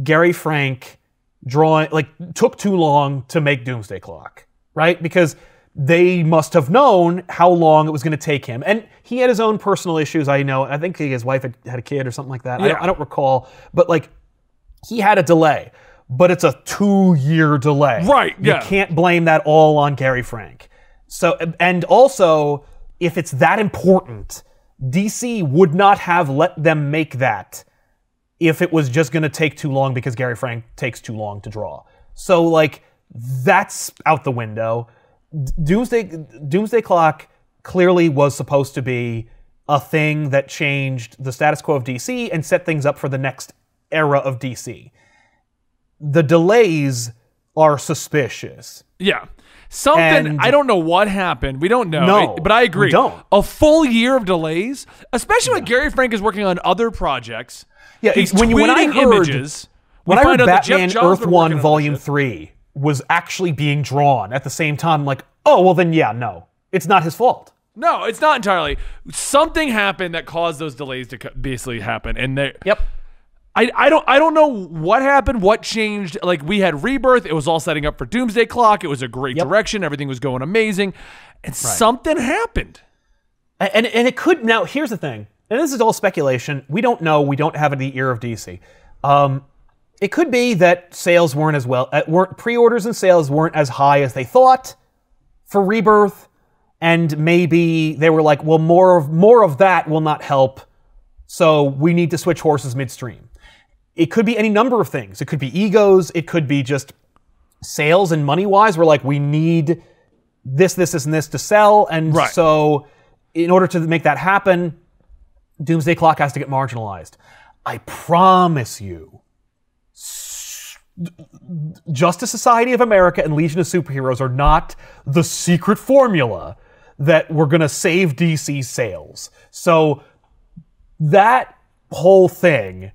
Gary Frank drawing like took too long to make Doomsday Clock, right? Because they must have known how long it was going to take him, and he had his own personal issues. I know. I think his wife had, had a kid or something like that. I, don't, I don't recall, but like he had a delay, but it's a two-year delay. Right, You yeah. can't blame that all on Gary Frank. So, and also, if it's that important, DC would not have let them make that if it was just going to take too long because Gary Frank takes too long to draw. So, like, that's out the window. Doomsday Doomsday Clock clearly was supposed to be a thing that changed the status quo of DC and set things up for the next era of DC. The delays are suspicious. Yeah. Something And- I don't know what happened. We don't know. No, but I agree. don't. A full year of delays, especially when Gary Frank is working on other projects. Yeah, He's when you- when I heard- images. When I heard out that Geoff Batman Earth One Volume. Three was actually being drawn at the same time, like, oh well, then yeah, no, it's not his fault. No, it's not entirely. Something happened that caused those delays to basically happen, and they. Yep. I, I don't I don't know what happened, what changed. Like we had Rebirth, it was all setting up for Doomsday Clock. It was a great Yep. direction, everything was going amazing, and something happened. And and it could now. Here's the thing, and this is all speculation. We don't know. We don't have the ear of DC. Um, it could be that sales weren't as well. Uh, weren't pre-orders and sales weren't as high as they thought for Rebirth, and maybe they were like, well, more of more of that will not help. So we need to switch horses midstream. It could be any number of things. It could be egos. It could be just sales and money wise. We're like, we need this, this, this, and this to sell. And Right. so, in order to make that happen, Doomsday Clock has to get marginalized. I promise you, Justice Society of America and Legion of Superheroes are not the secret formula that we're going to save DC sales. So, that whole thing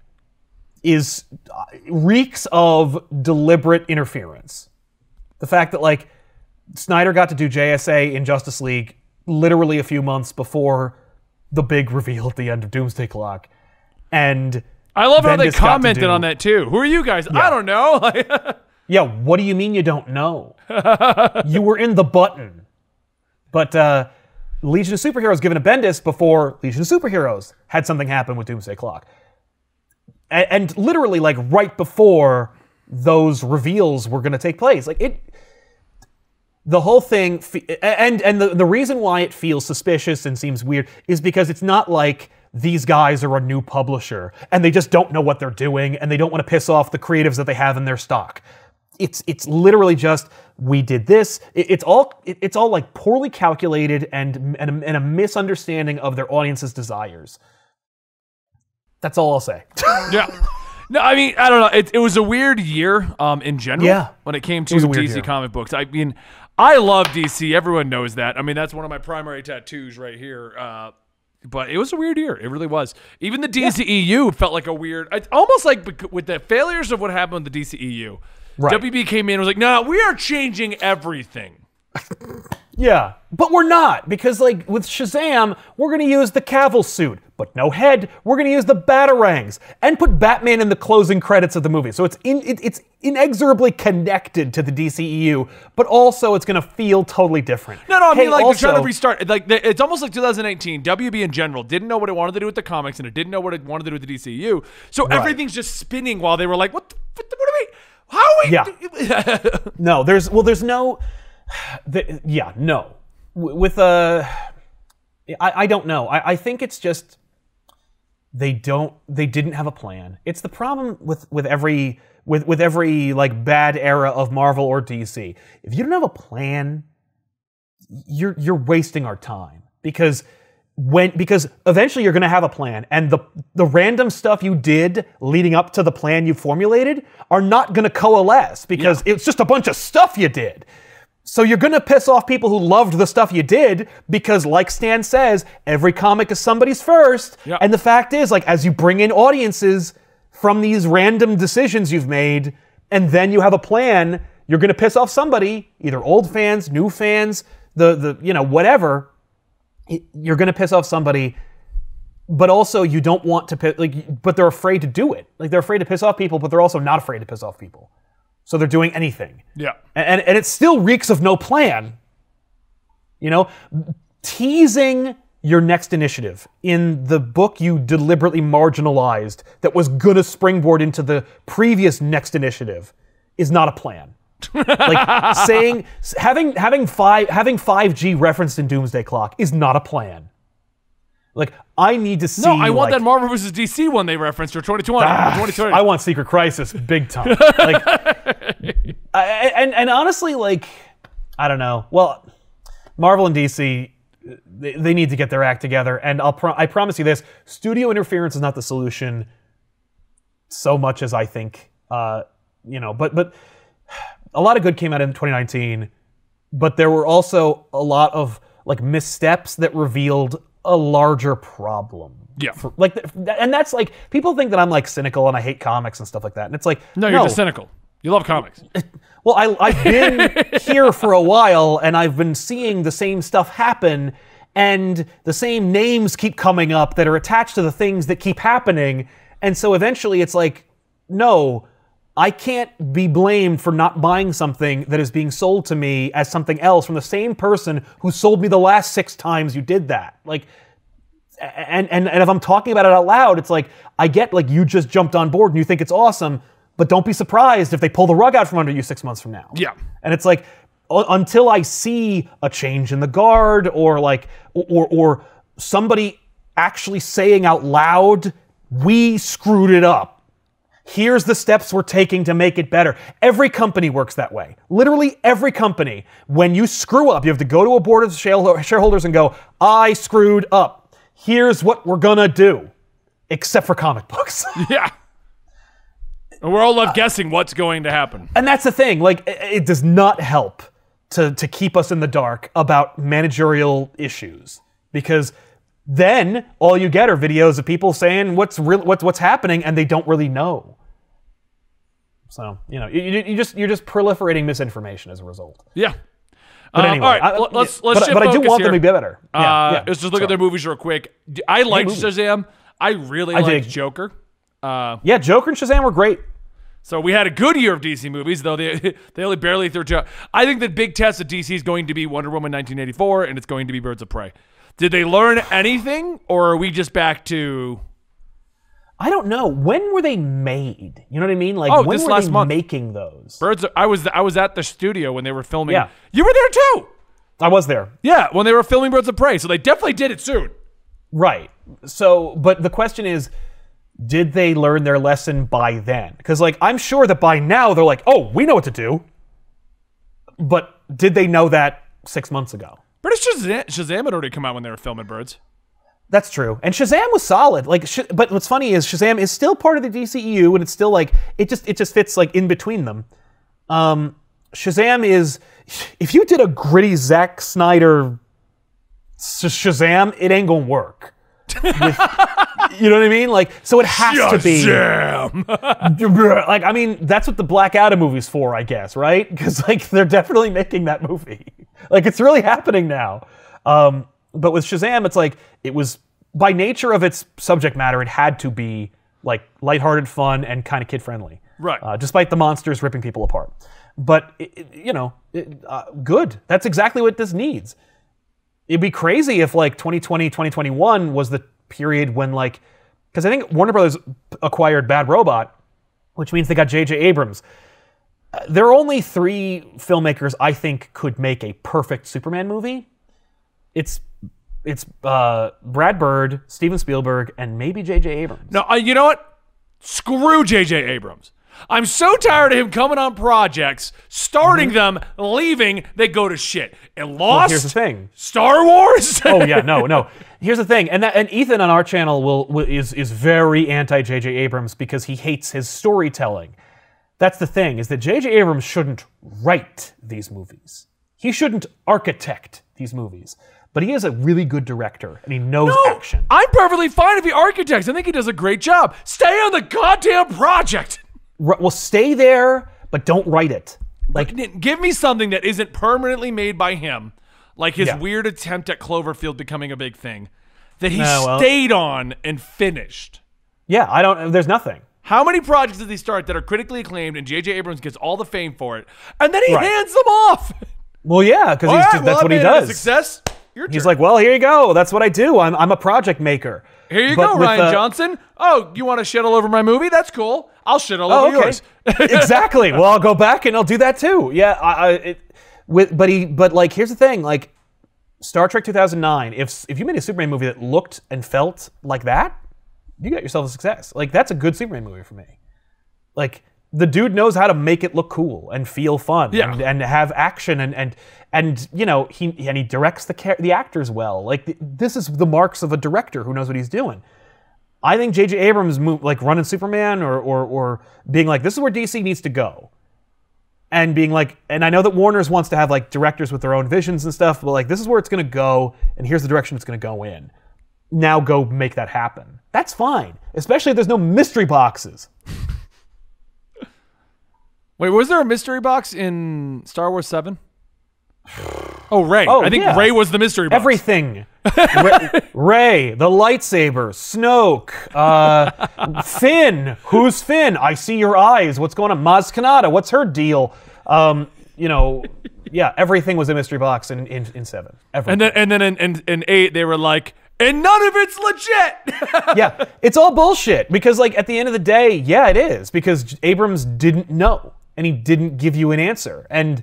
is uh, reeks of deliberate interference. The fact that like Snyder got to do JSA in Justice League literally a few months before the big reveal at the end of Doomsday Clock, and I love how they to commented on that too. Who are you guys? I don't know. [laughs] yeah, what do you mean you don't know? you were in the button, but uh, Legion of Superheroes given a Bendis before Legion of Superheroes had something happen with Doomsday Clock, and, and literally like right before those reveals were going to take place, like it. the whole thing fe- and and the, the reason why it feels suspicious and seems weird is because it's not like these guys are a new publisher and they just don't know what they're doing and they don't want to piss off the creatives that they have in their stock it's it's literally just we did this It- it's all it- it's all like poorly calculated and and a, and a misunderstanding of their audience's desires that's all i'll say [laughs] yeah. No, I mean, I don't know. It, it was a weird year um, in general Yeah. when it came to weird DC year. comic books. I mean, I love DC. Everyone knows that. I mean, that's one of my primary tattoos right here. Uh, but it was a weird year. It really was. Even the DCEU felt like a weird, it's almost like with the failures of what happened with the DCEU. Right. WB came in and was like, no, we are changing everything. [laughs] Yeah, but we're not because like with Shazam, we're gonna use the Cavill suit, but no head. We're gonna use the batarangs and put Batman in the closing credits of the movie. So it's in, it, it's inexorably connected to the DCEU, but also it's gonna feel totally different. No, no, I Hey, mean like they're trying to restart. Like it's almost like 2018. WB in general didn't know what it wanted to do with the comics, and it didn't know what it wanted to do with the DCU. So everything's just spinning while they were like, "What? The, what, the, what are we? How are we?" Yeah. [laughs] No, there's well, there's no. The, yeah, no. W- With uh, I, I don't know. I, I think it's just they don't they didn't have a plan. It's the problem with with every with with every like bad era of Marvel or DC. If you don't have a plan, you're you're wasting our time because when because eventually you're going to have a plan and the the random stuff you did leading up to the plan you formulated are not going to coalesce because it's just a bunch of stuff you did. So you're going to piss off people who loved the stuff you did because like Stan says, every comic is somebody's first. Yeah. And the fact is like as you bring in audiences from these random decisions you've made and then you have a plan, you're going to piss off somebody, either old fans, new fans, the the you know whatever. You're going to piss off somebody but also you don't want to piss like but they're afraid to do it like they're afraid to piss off people but they're also not afraid to piss off people so they're doing anything Yeah. and, and it still reeks of no plan you know teasing your next initiative in the book you deliberately marginalized that was going to springboard into the previous next initiative is not a plan like [laughs] saying having having five having 5G referenced in Doomsday Clock is not a plan. Like I need to see. No, I want like, that Marvel vs. DC one they referenced or 2020. Ah, 2020. I want Secret Crisis big time. [laughs] Like, I, and and honestly, like, I don't know. Well, Marvel and DC, they, they need to get their act together. And I'll pro- I promise you this: studio interference is not the solution. So much as I think, uh, you know, but but a lot of good came out in 2019, but there were also a lot of like missteps that revealed a larger problem. Yeah. For- like, and that's like people think that I'm like cynical and I hate comics and stuff like that, and it's like no, you're just cynical. You love comics. [laughs] well, I, I've been [laughs] here for a while and I've been seeing the same stuff happen, and the same names keep coming up that are attached to the things that keep happening. And so eventually it's like, no, I can't be blamed for not buying something that is being sold to me as something else from the same person who sold me the last six times you did that. Like, and, and and if I'm talking about it out loud, it's like I get like you just jumped on board and you think it's awesome, but don't be surprised if they pull the rug out from under you six months from now. Yeah. And it's like until I see a change in the guard or like or or somebody actually saying out loud, "We screwed it up." Here's the steps we're taking to make it better. Every company works that way. Literally every company. When you screw up, you have to go to a board of shareholders and go, I screwed up. Here's what we're gonna do. Except for comic books. [laughs] yeah. And we're all left guessing what's going to happen. and that's the thing. Like, it, it does not help to, to keep us in the dark about managerial issues. Because then all you get are videos of people saying what's real, what's what's happening, and they don't really know. So you know, you, you just you're just proliferating misinformation as a result. Yeah. But Uh, anyway, all right, I- let's let's but, but I do want them here. to be better. Yeah, Uh, yeah. let's just look So- at their movies real quick. I liked movies. Shazam. I really I liked dig. Joker. Uh, Yeah, Joker and Shazam were great. so we had a good year of DC movies, though they [laughs] they only barely threw. I think the big test of DC is going to be Wonder Woman 1984, and it's going to be Birds of Prey. Did they learn anything, or are we just back to? I don't know when were they made. You know what I mean? Like Oh, when this were last they month. making those? Birds. Of, I was I was at the studio when they were filming. Yeah. You were there too. I was there. Yeah, when they were filming Birds of Prey, so they definitely did it soon. Right. So, but the question is, did they learn their lesson by then? Because, like, I'm sure that by now they're like, oh, we know what to do. But did they know that six months ago? British Shazam, Shazam had already come out when they were filming Birds. That's true. And Shazam was solid. Like, sh- but what's funny is Shazam is still part of the DCEU, and it's still like it just it just fits like in between them. Um, Shazam is if you did a gritty Zack Snyder Sh- Shazam, it ain't gonna work. [laughs] With- you know what I mean? Like, so it has to be. Shazam. [laughs] like I mean, that's what the Black Adam movie's for, I guess, right? [laughs] Because like they're definitely making that movie. [laughs] like it's really happening now. Um, but with Shazam, it's like it was by nature of its subject matter, it had to be like lighthearted, fun, and kind of kid friendly. Right. Uh, despite the monsters ripping people apart, but it, it- you know, it, uh, good. That's exactly what this needs it'd be crazy if like 2020 2021 was the period when like because i think warner brothers acquired bad robot which means they got jj abrams there are only three filmmakers i think could make a perfect superman movie it's it's uh, brad bird steven spielberg and maybe jj abrams No, uh, you know what? Screw J.J. Abrams. I'm so tired of him coming on projects, starting them, leaving, they go to shit. And Lost, here's the thing. Star Wars. oh yeah, [laughs] no, no. Here's the thing, and that and Ethan on our channel will, will is is very anti J.J. Abrams because he hates his storytelling. That's the thing is that J.J. Abrams shouldn't write these movies. He shouldn't architect these movies. But he is a really good director, and he knows No, action. I'm perfectly fine if he architects. I think he does a great job. Stay on the goddamn project. R- well, stay there, but don't write it. Like Give me something that isn't permanently made by him, like his Yeah. weird attempt at Cloverfield becoming a big thing, that he No, well- stayed on and finished. yeah, I don't. There's nothing. How many projects did he start that are critically acclaimed and J.J. Abrams gets all the fame for it, and then he Right. hands them off? Well, yeah, because right, just, well, that's what he made it a does. Success. He's like, well, here you go. That's what I do. I'm, I'm a project maker. Here you But go, Rian uh, Johnson. Oh, you want to shit all over my movie? That's cool. I'll shit all Oh, over okay. yours. [laughs] exactly. Well, I'll go back and I'll do that too. Yeah. I, I it, with but he but like here's the thing like Star Trek 2009. If if you made a Superman movie that looked and felt like that, you got yourself a success. Like that's a good Superman movie for me. Like the dude knows how to make it look cool and feel fun Yeah. and, and have action and and and you know he and he directs the the actors well. Like this is the marks of a director who knows what he's doing. I think J.J. Abrams move, like running Superman or, or or being like this is where DC needs to go, and being like, and I know that Warner's wants to have like directors with their own visions and stuff, but like this is where it's going to go, and here's the direction it's going to go in. Now go make that happen. That's fine, especially if there's no mystery boxes. [laughs] Wait, was there a mystery box in Star Wars 7? Oh, Rey. Oh, I think yeah. Rey was the mystery box. Everything. [laughs] Rey, Rey, the lightsaber, Snoke, uh, Finn. Who's Finn? I see your eyes. What's going on? Maz Kanata. What's her deal? Um, you know, yeah, everything was a mystery box in in, in seven. Everything. And then and then in, in, in 8 they were like, and none of it's legit. [laughs] yeah, it's all bullshit because, like, at the end of the day, yeah, it is because Abrams didn't know and he didn't give you an answer, and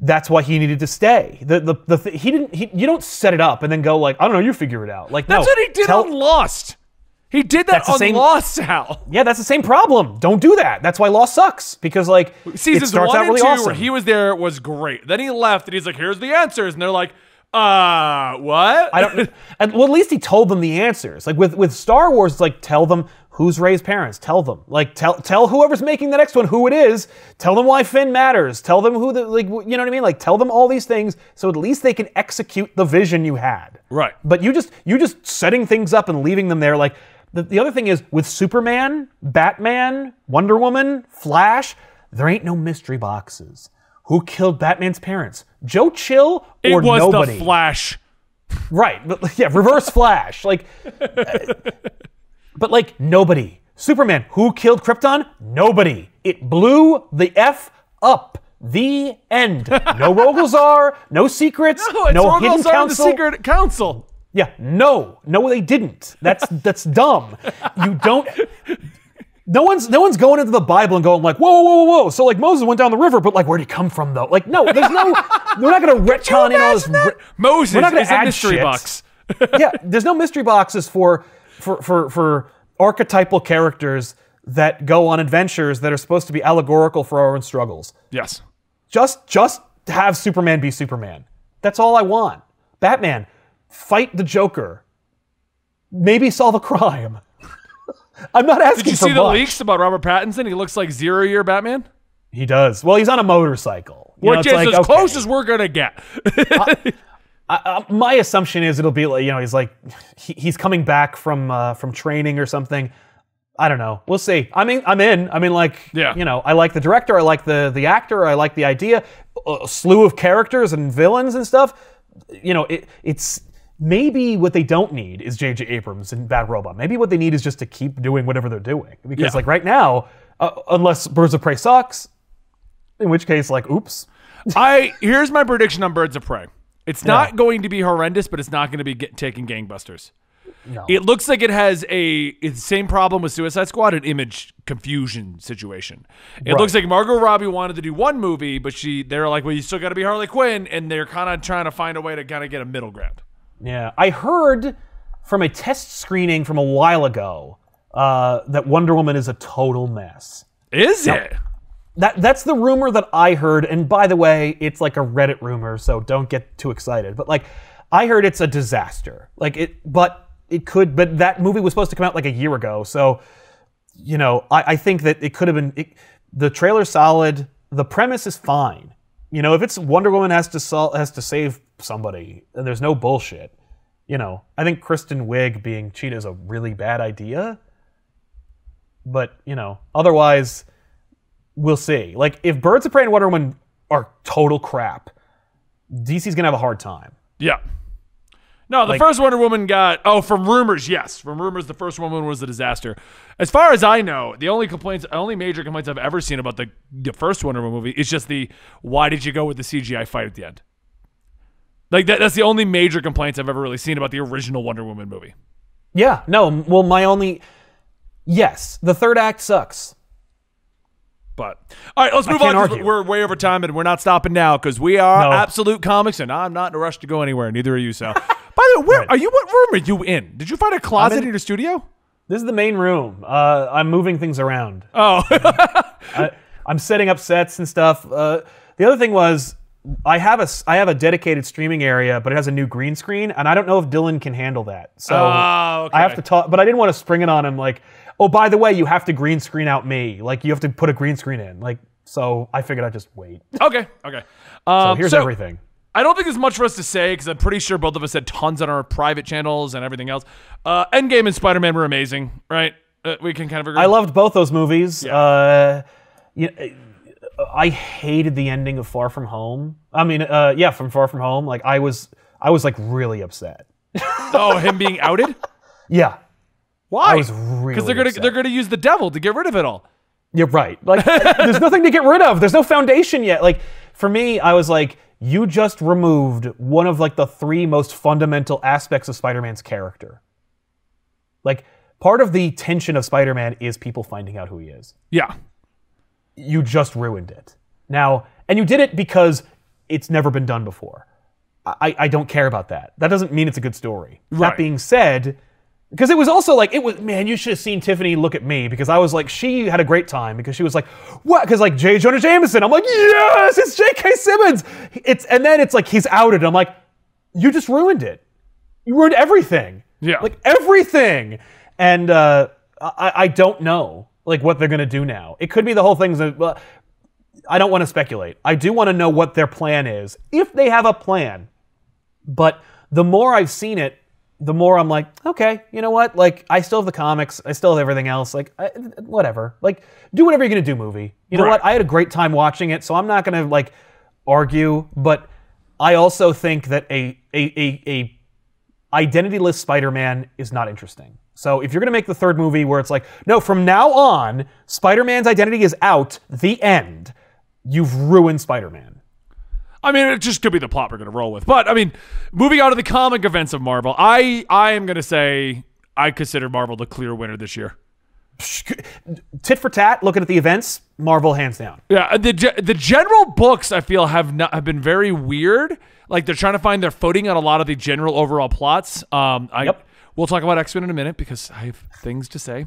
that's why he needed to stay. The the, the th- he didn't. He, you don't set it up and then go like, I don't know, you figure it out. Like, That's no, what he did tell- on Lost. He did that That's on same- Lost, Sal. Yeah, that's the same problem. Don't do that. That's why Lost sucks because like it Seasons starts one out and really two, awesome. where he was there, was great. Then he left, and he's like, "Here's the answers," and they're like, "Uh, what?" I don't. [laughs] well, at least he told them the answers. Like with with Star Wars, it's like tell them who's Rey's parents. Tell them. Like tell tell whoever's making the next one who it is. Tell them why Finn matters. Tell them who the like you know what I mean. Like tell them all these things so at least they can execute the vision you had. Right. But you just you just setting things up and leaving them there. Like the, the other thing is with Superman, Batman, Wonder Woman, Flash, there ain't no mystery boxes. Who killed Batman's parents? Joe Chill or it was nobody? the Flash. Right. But, [laughs] yeah, reverse flash. Like [laughs] But like nobody. Superman, who killed Krypton? Nobody. It blew the F up. The end. No [laughs] Rogol Zaar, no secrets, No, it's no hidden council. the secret council. Yeah, no, no, they didn't. That's [laughs] that's dumb. You don't. No one's no one's going into the Bible and going like, whoa, whoa, whoa, whoa. So like Moses went down the river, but like where'd he come from though? Like, no, there's no. [laughs] We're not going to retcon in all this. Ri- Moses We're not gonna is a add mystery shit. box. yeah, there's no mystery boxes for for for for archetypal characters that go on adventures that are supposed to be allegorical for our own struggles. Yes. Just just have Superman be Superman. That's all I want. Batman, fight the Joker. Maybe solve a crime. [laughs] I'm not asking Did you see the leaks about Robert Pattinson? He looks like zero year Batman. He does. Well, he's on a motorcycle. You Which is like, as okay. close as we're gonna get. Uh, [laughs] Uh, my assumption is it'll be like you know he's like he, he's coming back from uh, from training or something. I don't know. We'll see. I mean, I'm in. I mean, like Yeah. you know, I like the director. I like the the actor. I like the idea. A slew of characters and villains and stuff. You know, it, it's maybe what they don't need is J.J. Abrams and Bad Robot. Maybe what they need is just to keep doing whatever they're doing. Because Yeah. like right now, uh, unless Birds of Prey sucks, in which case, like, oops. I here's my prediction on Birds of Prey. It's not going to be horrendous, but it's not going to be get, taking gangbusters. No. It looks like it has a the same problem with Suicide Squad, an image confusion situation. It Right. looks like Margot Robbie wanted to do one movie, but she they're like, well, you still got to be Harley Quinn, and they're kind of trying to find a way to kind of get a middle ground. Yeah, I heard from a test screening from a while ago uh, that Wonder Woman is a total mess. Is it? That that's the rumor that I heard. And by the way, it's like a Reddit rumor, so don't get too excited. But like, I heard it's a disaster. Like it, but it could. But that movie was supposed to come out like a year ago, so you know, I, I think that it could have been. It, the trailer's solid. The premise is fine. You know, if it's Wonder Woman has to sol- has to save somebody, and there's no bullshit. You know, I think Kristen Wiig being Cheetah is a really bad idea. But you know, otherwise, we'll see. Like if Birds of Prey and Wonder Woman are total crap, DC's gonna have a hard time. Yeah. No, the Like- first Wonder Woman got oh from rumors, yes, from rumors the first Wonder Woman was a disaster. As far as I know, the only complaints, only major complaints I've ever seen about the the first Wonder Woman movie is just the why did you go with the CGI fight at the end? Like that, that's the only major complaints I've ever really seen about the original Wonder Woman movie. Yeah, no. Well, my only yes, the third act sucks. But all right, let's move on. can't 'cause argue. We're way over time, and we're not stopping now because we are No. absolute comics, and I'm not in a rush to go anywhere. Neither are you, Sal. [laughs] By the way, where Right. are you? What room are you in? Did you find a closet in, in- your studio? This is the main room. Uh, I'm moving things around. Oh, [laughs] I, I'm setting up sets and stuff. Uh, the other thing was I have a I have a dedicated streaming area, but it has a new green screen, and I don't know if Dylan can handle that. So Oh, okay. I have to talk. But I didn't want to spring it on him. Like, oh, by the way, you have to green screen out me. Like, you have to put a green screen in. Like, so I figured I'd just wait. okay, okay. So Um, here's so everything. I don't think there's much for us to say because I'm pretty sure both of us had tons on our private channels and everything else. Uh, Endgame and Spider Man were amazing, right? Uh, we can kind of agree. I loved both those movies. Uh, you I hated the ending of Far From Home. I mean, uh, yeah, from Far From Home. Like, I was I was like really upset. oh, him being outed. [laughs] Yeah, Why? Was really because they're gonna upset. they're gonna use the devil to get rid of it all. You're right. Like, [laughs] there's nothing to get rid of. There's no foundation yet. Like, for me, I was like, you just removed one of like the three most fundamental aspects of Spider-Man's character. Like, part of the tension of Spider-Man is people finding out who he is. Yeah. You just ruined it. Now, and you did it because it's never been done before. I, I don't care about that. That doesn't mean it's a good story. Right. That being said, because it was also like it was man, you should have seen Tiffany look at me because I was like she had a great time because she was like what? Because like J. Jonah Jameson. I'm like yes it's J.K. Simmons. It's and then it's like he's outed. I'm like you just ruined it. You ruined everything. Yeah. like everything. And uh, I I don't know like what they're gonna do now. It could be the whole thing's a, well, I don't want to speculate. I do want to know what their plan is if they have a plan. But the more I've seen it, the more I'm like, okay, you know what? Like, I still have the comics, I still have everything else. Like, I, whatever. Like, do whatever you're gonna do, movie. You know Right. what? I had a great time watching it, so I'm not gonna like argue. But I also think that a a a, a identityless Spider-Man is not interesting. So if you're gonna make the third movie where it's like, no, from now on, Spider-Man's identity is out, the end. You've ruined Spider-Man. I mean, it just could be the plot we're going to roll with. But I mean, moving on to the comic events of Marvel, I I am going to say I consider Marvel the clear winner this year. Tit for tat, looking at the events, Marvel hands down. Yeah, the the general books I feel have not have been very weird. Like they're trying to find their footing on a lot of the general overall plots. Um, I Yep. we'll talk about X Men in a minute because I have things to say.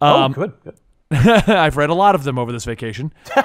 Oh, Um, good, good. [laughs] I've read a lot of them over this vacation. [laughs]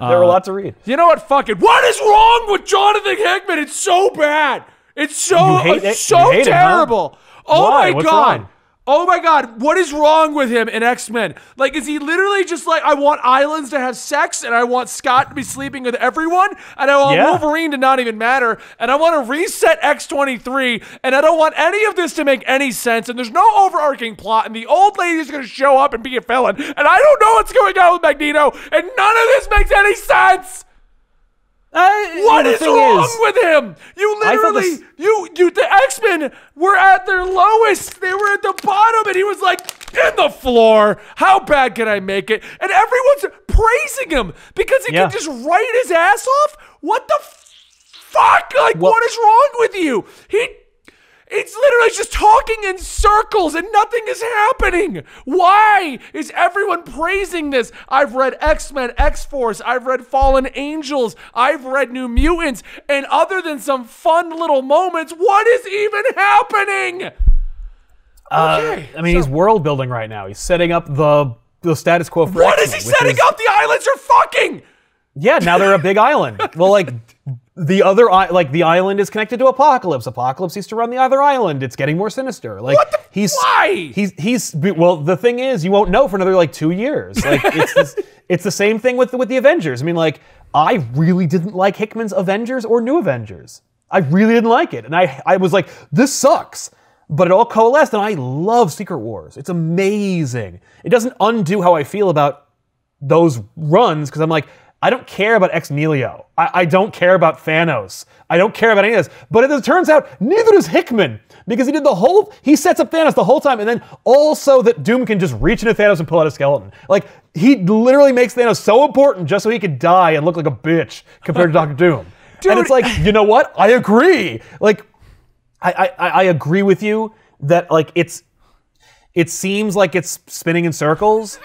there were uh, a lot to read. You know what? Fuck it. What is wrong with Jonathan Hickman? It's so bad. It's so You hate it's it? so You hate him, huh? terrible. Oh Why? my What's god. wrong? Oh my god, what is wrong with him in X Men? Like, is he literally just like, I want islands to have sex, and I want Scott to be sleeping with everyone, and I want Yeah. Wolverine to not even matter, and I want to reset X23, and I don't want any of this to make any sense, and there's no overarching plot, and the old lady is going to show up and be a villain, and I don't know what's going on with Magneto, and none of this makes any sense! What the is wrong is- with him? You literally, this- you, you, the X Men were at their lowest. They were at the bottom, and he was like in the floor. How bad can I make it? And everyone's praising him because he Yeah. can just write his ass off. What the fuck? Like, Well- what is wrong with you? He. It's literally just talking in circles and nothing is happening. Why is everyone praising this? I've read X Men, X Force, I've read Fallen Angels, I've read New Mutants, and other than some fun little moments, what is even happening? Uh, Okay, I mean, he's world building right now. He's setting up the the status quo for What is he setting is- up? The islands are fucking. Yeah, now they're a big island. Well, like the other, i- like the island is connected to Apocalypse. Apocalypse used to run the other island. It's getting more sinister. Like What the- he's why? he's he's well. The thing is, you won't know for another like two years. Like it's this, [laughs] it's the same thing with with the Avengers. I mean, like I really didn't like Hickman's Avengers or New Avengers. I really didn't like it, and I I was like, this sucks. But it all coalesced, and I love Secret Wars. It's amazing. It doesn't undo how I feel about those runs because I'm like, I don't care about Ex Nihilo. I, I don't care about Thanos. I don't care about any of this. But as it turns out, neither does Hickman because he did the whole. He sets up Thanos the whole time, and then also that Doom can just reach into Thanos and pull out a skeleton. Like he literally makes Thanos so important just so he could die and look like a bitch compared to Doctor [laughs] Doom. And it's like, you know what? I agree. Like, I, I I agree with you that like it's. It seems like it's spinning in circles.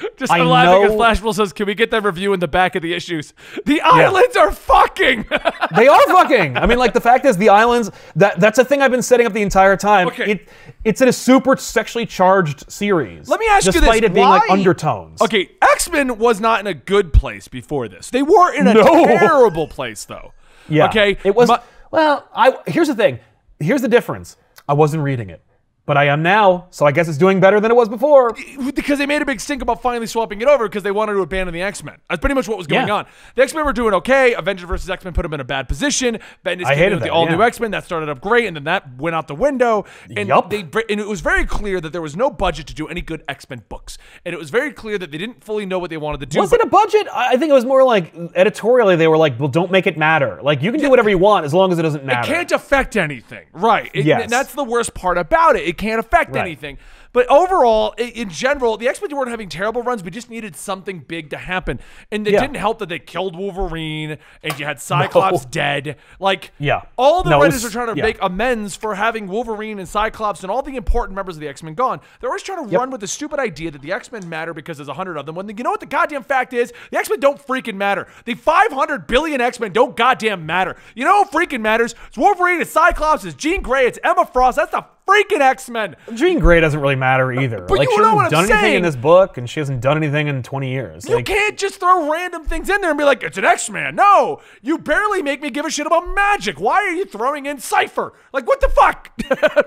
[laughs] Just I laughing as know- Flashpool says, "Can we get that review in the back of the issues?" The islands are fucking. [laughs] They are fucking. I mean, like the fact is, the islands. That that's a thing I've been setting up the entire time. Okay. It it's in a super sexually charged series. Let me ask you this: despite it being like why- undertones. Okay, X Men was not in a good place before this. They were in a No. [laughs] terrible place, though. Yeah. Okay. It was. My- well, I here's the thing. Here's the difference. I wasn't reading it, but I am now. So I guess it's doing better than it was before. because they made a big stink about finally swapping it over because they wanted to abandon the X Men. That's pretty much what was going Yeah. on. The X Men were doing okay. Avengers versus X Men put them in a bad position. Bendis I hated with the all new. X Men that started up great, and then that went out the window. And Yup. they and it was very clear that there was no budget to do any good X Men books, and it was very clear that they didn't fully know what they wanted to do. Was it a budget? I think it was more like editorially. They were like, "Well, don't make it matter. Like you can do whatever you want as long as it doesn't matter." It can't affect anything. Right. It- Yes. and that's the worst part about it. It can't affect Right. anything. But overall, in general, the X Men weren't having terrible runs. We just needed something big to happen, and it Yeah. didn't help that they killed Wolverine and you had Cyclops dead. Like, Yeah. all the No, writers was- are trying to yeah. make amends for having Wolverine and Cyclops and all the important members of the X Men gone. They're always trying to run with the stupid idea that the X Men matter because there's a hundred of them. When the, you know what the goddamn fact is, the X Men don't freaking matter. The 500 billion X Men don't goddamn matter. You know what freaking matters? It's Wolverine, it's Cyclops, it's Jean Grey, it's Emma Frost. That's the freaking X Men. Jean Grey doesn't really matter either. But like you she know hasn't what I'm done anything saying. in this book, and she hasn't done anything in 20 years. You Like, can't just throw random things in there and be like, it's an X Man. No, you barely make me give a shit about magic. Why are you throwing in Cypher? Like, what the fuck?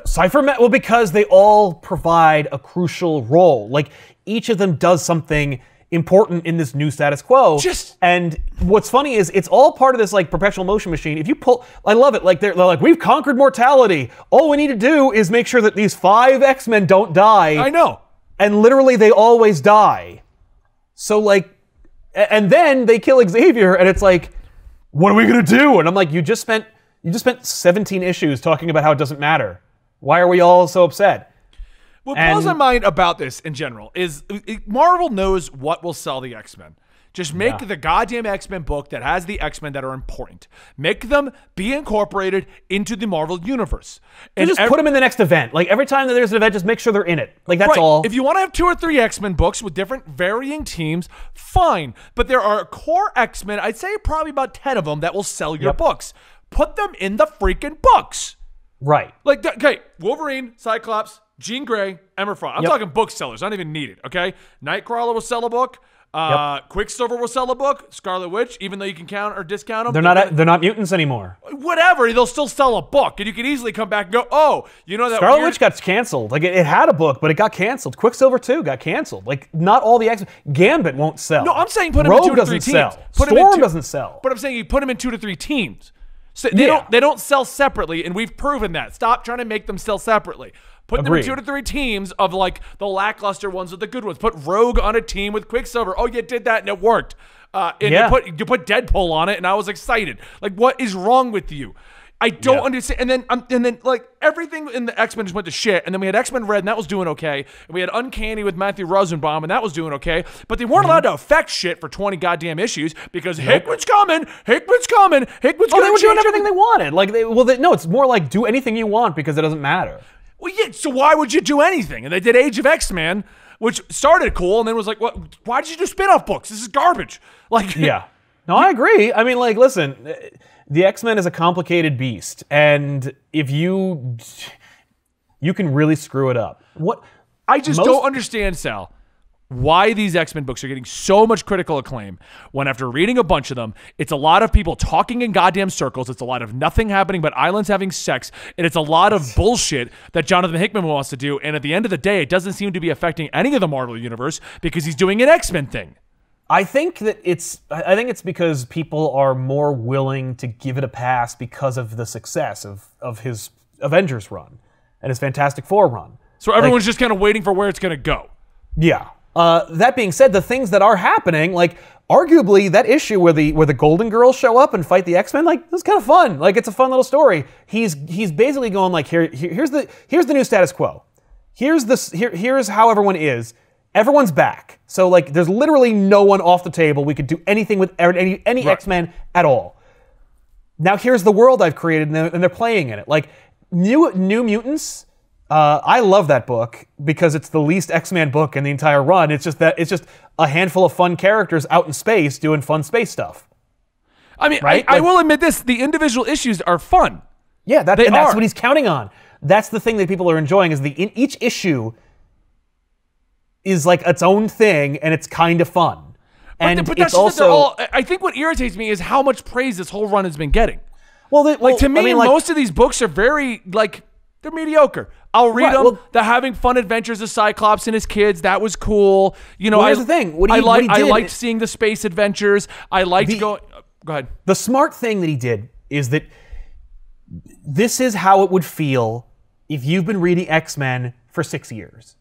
[laughs] Cypher Met, well, because they all provide a crucial role. Like each of them does something important in this new status quo. Just- and what's funny is it's all part of this like perpetual motion machine. If you pull, I love it. Like they're, they're like, we've conquered mortality. All we need to do is make sure that these five X Men don't die. I know. and literally they always die. So like, and then they kill Xavier, and it's like, what are we gonna do? And I'm like, you just spent you just spent 17 issues talking about how it doesn't matter. Why are we all so upset? What blows my mind about this in general is uh, it- Marvel knows what will sell the X Men. Just make the goddamn X Men book that has the X Men that are important. Make them be incorporated into the Marvel universe. You just put them in the next event. Like every time that there's an event, just make sure they're in it. Like that's Right. all. If you want to have two or three X Men books with different varying teams, fine. But there are core X Men, I'd say probably about 10 of them that will sell your Yep. books. Put them in the freaking books. right. Like, okay, Wolverine, Cyclops, Jean Grey, Emma Frost. I'm Yep. talking booksellers, I don't even need it. okay? Nightcrawler will sell a book. Uh, Quicksilver will sell a book. Scarlet Witch, even though you can count or discount them, They're not they're not mutants anymore. whatever. They'll still sell a book, and you can easily come back and go, "Oh, you know that Scarlet weird- Witch got canceled. Like it, it had a book, but it got canceled. Quicksilver too got canceled. Like not all the X Gambit won't sell. No, I'm saying put him Rogue in two doesn't teams. sell. Put him Storm two- doesn't sell. But I'm saying you put them in two to three teams. So they Yeah. don't they don't sell separately, and we've proven that. Stop trying to make them sell separately. Put them in two to three teams of like the lackluster ones with the good ones. Put Rogue on a team with Quicksilver. Oh, you did that and it worked. Uh, and Yeah. you put you put Deadpool on it, and I was excited. Like, what is wrong with you? I don't Yeah. understand. And then, um, and then, like everything in the X Men just went to shit. And then we had X Men Red, and that was doing okay. And we had Uncanny with Matthew Rosenbaum, and that was doing okay. But they weren't allowed to affect shit for twenty goddamn issues because Hickman's coming, Hickman's coming, Hickman's Oh, they were doing everything they wanted. Like, they, well, they, no, it's more like do anything you want because it doesn't matter. Well, yeah. So why would you do anything? And they did Age of X Men, which started cool, and then was like, what? Why did you do spin off books? This is garbage. [laughs] Like, Yeah. No, I agree. I mean, like, listen, the X Men is a complicated beast, and if you you can really screw it up. What? I just Most- don't understand, Sal. Why these X-Men books are getting so much critical acclaim when after reading a bunch of them, it's a lot of people talking in goddamn circles, it's a lot of nothing happening but islands having sex, and it's a lot of bullshit that Jonathan Hickman wants to do, and at the end of the day, it doesn't seem to be affecting any of the Marvel universe because he's doing an X-Men thing. I think that it's I think it's because people are more willing to give it a pass because of the success of of his Avengers run and his Fantastic Four run. So everyone's just kind of waiting for where it's going to go. Yeah. Uh, that being said, the things that are happening, like arguably that issue where the where the Golden Girls show up and fight the X Men, like that's kind of fun. Like it's a fun little story. He's he's basically going like here, here here's the here's the new status quo. Here's this here here's how everyone is. Everyone's back. So like there's literally no one off the table. We could do anything with any any X Men at all. Now here's the world I've created, and they're, and they're playing in it. Like new New Mutants. Uh, I love that book because it's the least X-Men book in the entire run. It's just that it's just a handful of fun characters out in space doing fun space stuff. I mean, Right? I, I will admit this: the individual issues are fun. Yeah, that, and that's what he's counting on. That's the thing that people are enjoying is the in each issue is like its own thing and it's kind of fun. and but, but that's it's just that also all. I think what irritates me is how much praise this whole run has been getting. well, the, Like to me, I mean, like, most of these books are very like they're mediocre. I'll read Right, them. well- they're having fun adventures of Cyclops and his kids. That was cool. You know, Well, I, here's the thing. What he- I what like. he I liked seeing the space adventures. I liked The- going. Uh, go ahead. the smart thing that he did is that this is how it would feel if you've been reading X-Men for six years.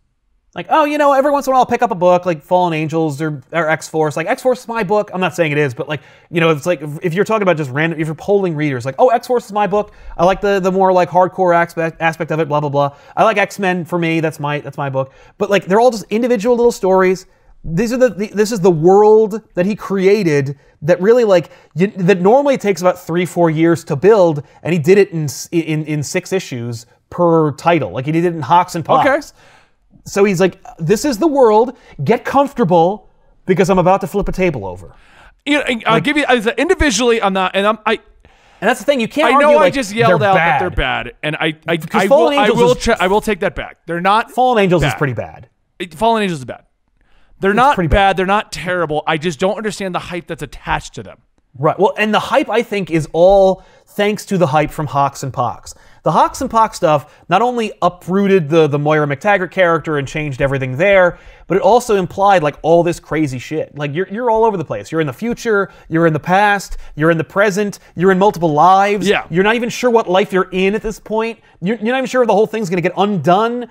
Like, oh, you know, every once in a while I'll pick up a book like Fallen Angels or, or X Force. Like, X Force is my book. I'm not saying it is, but like, you know, it's like if, you're talking about just random, if you're polling readers, like, oh, X Force is my book. I like the the more like hardcore aspect aspect of it. Blah blah blah. I like X Men for me. That's my that's my book. But like, they're all just individual little stories. These are the, the this is the world that he created that really like you, that normally takes about three four years to build, and he did it in in in six issues per title. Like he did it in HoX and PoX. Okay. So he's like, "This is the world. Get comfortable because I'm about to flip a table over." You know, I'll give you as individually. I'm not, and I'm. I. And that's the thing. You can't. I argue, know I like, just yelled out bad. that they're bad, and I. I. I will. I will. is- I will take that back. They're not. Fallen Angels is pretty bad. It- Fallen Angels is bad. They're not pretty bad. bad. They're not terrible. I just don't understand the hype that's attached to them. Right. Well, and the hype I think is all thanks to the hype from HoX and PoX. The HoX and PoX stuff not only uprooted the the Moira MacTaggert character and changed everything there, but it also implied like all this crazy shit. Like you're you're all over the place. You're in the future, you're in the past, you're in the present, you're in multiple lives. Yeah. You're not even sure what life you're in at this point. You're, you're not even sure if the whole thing's going to get undone.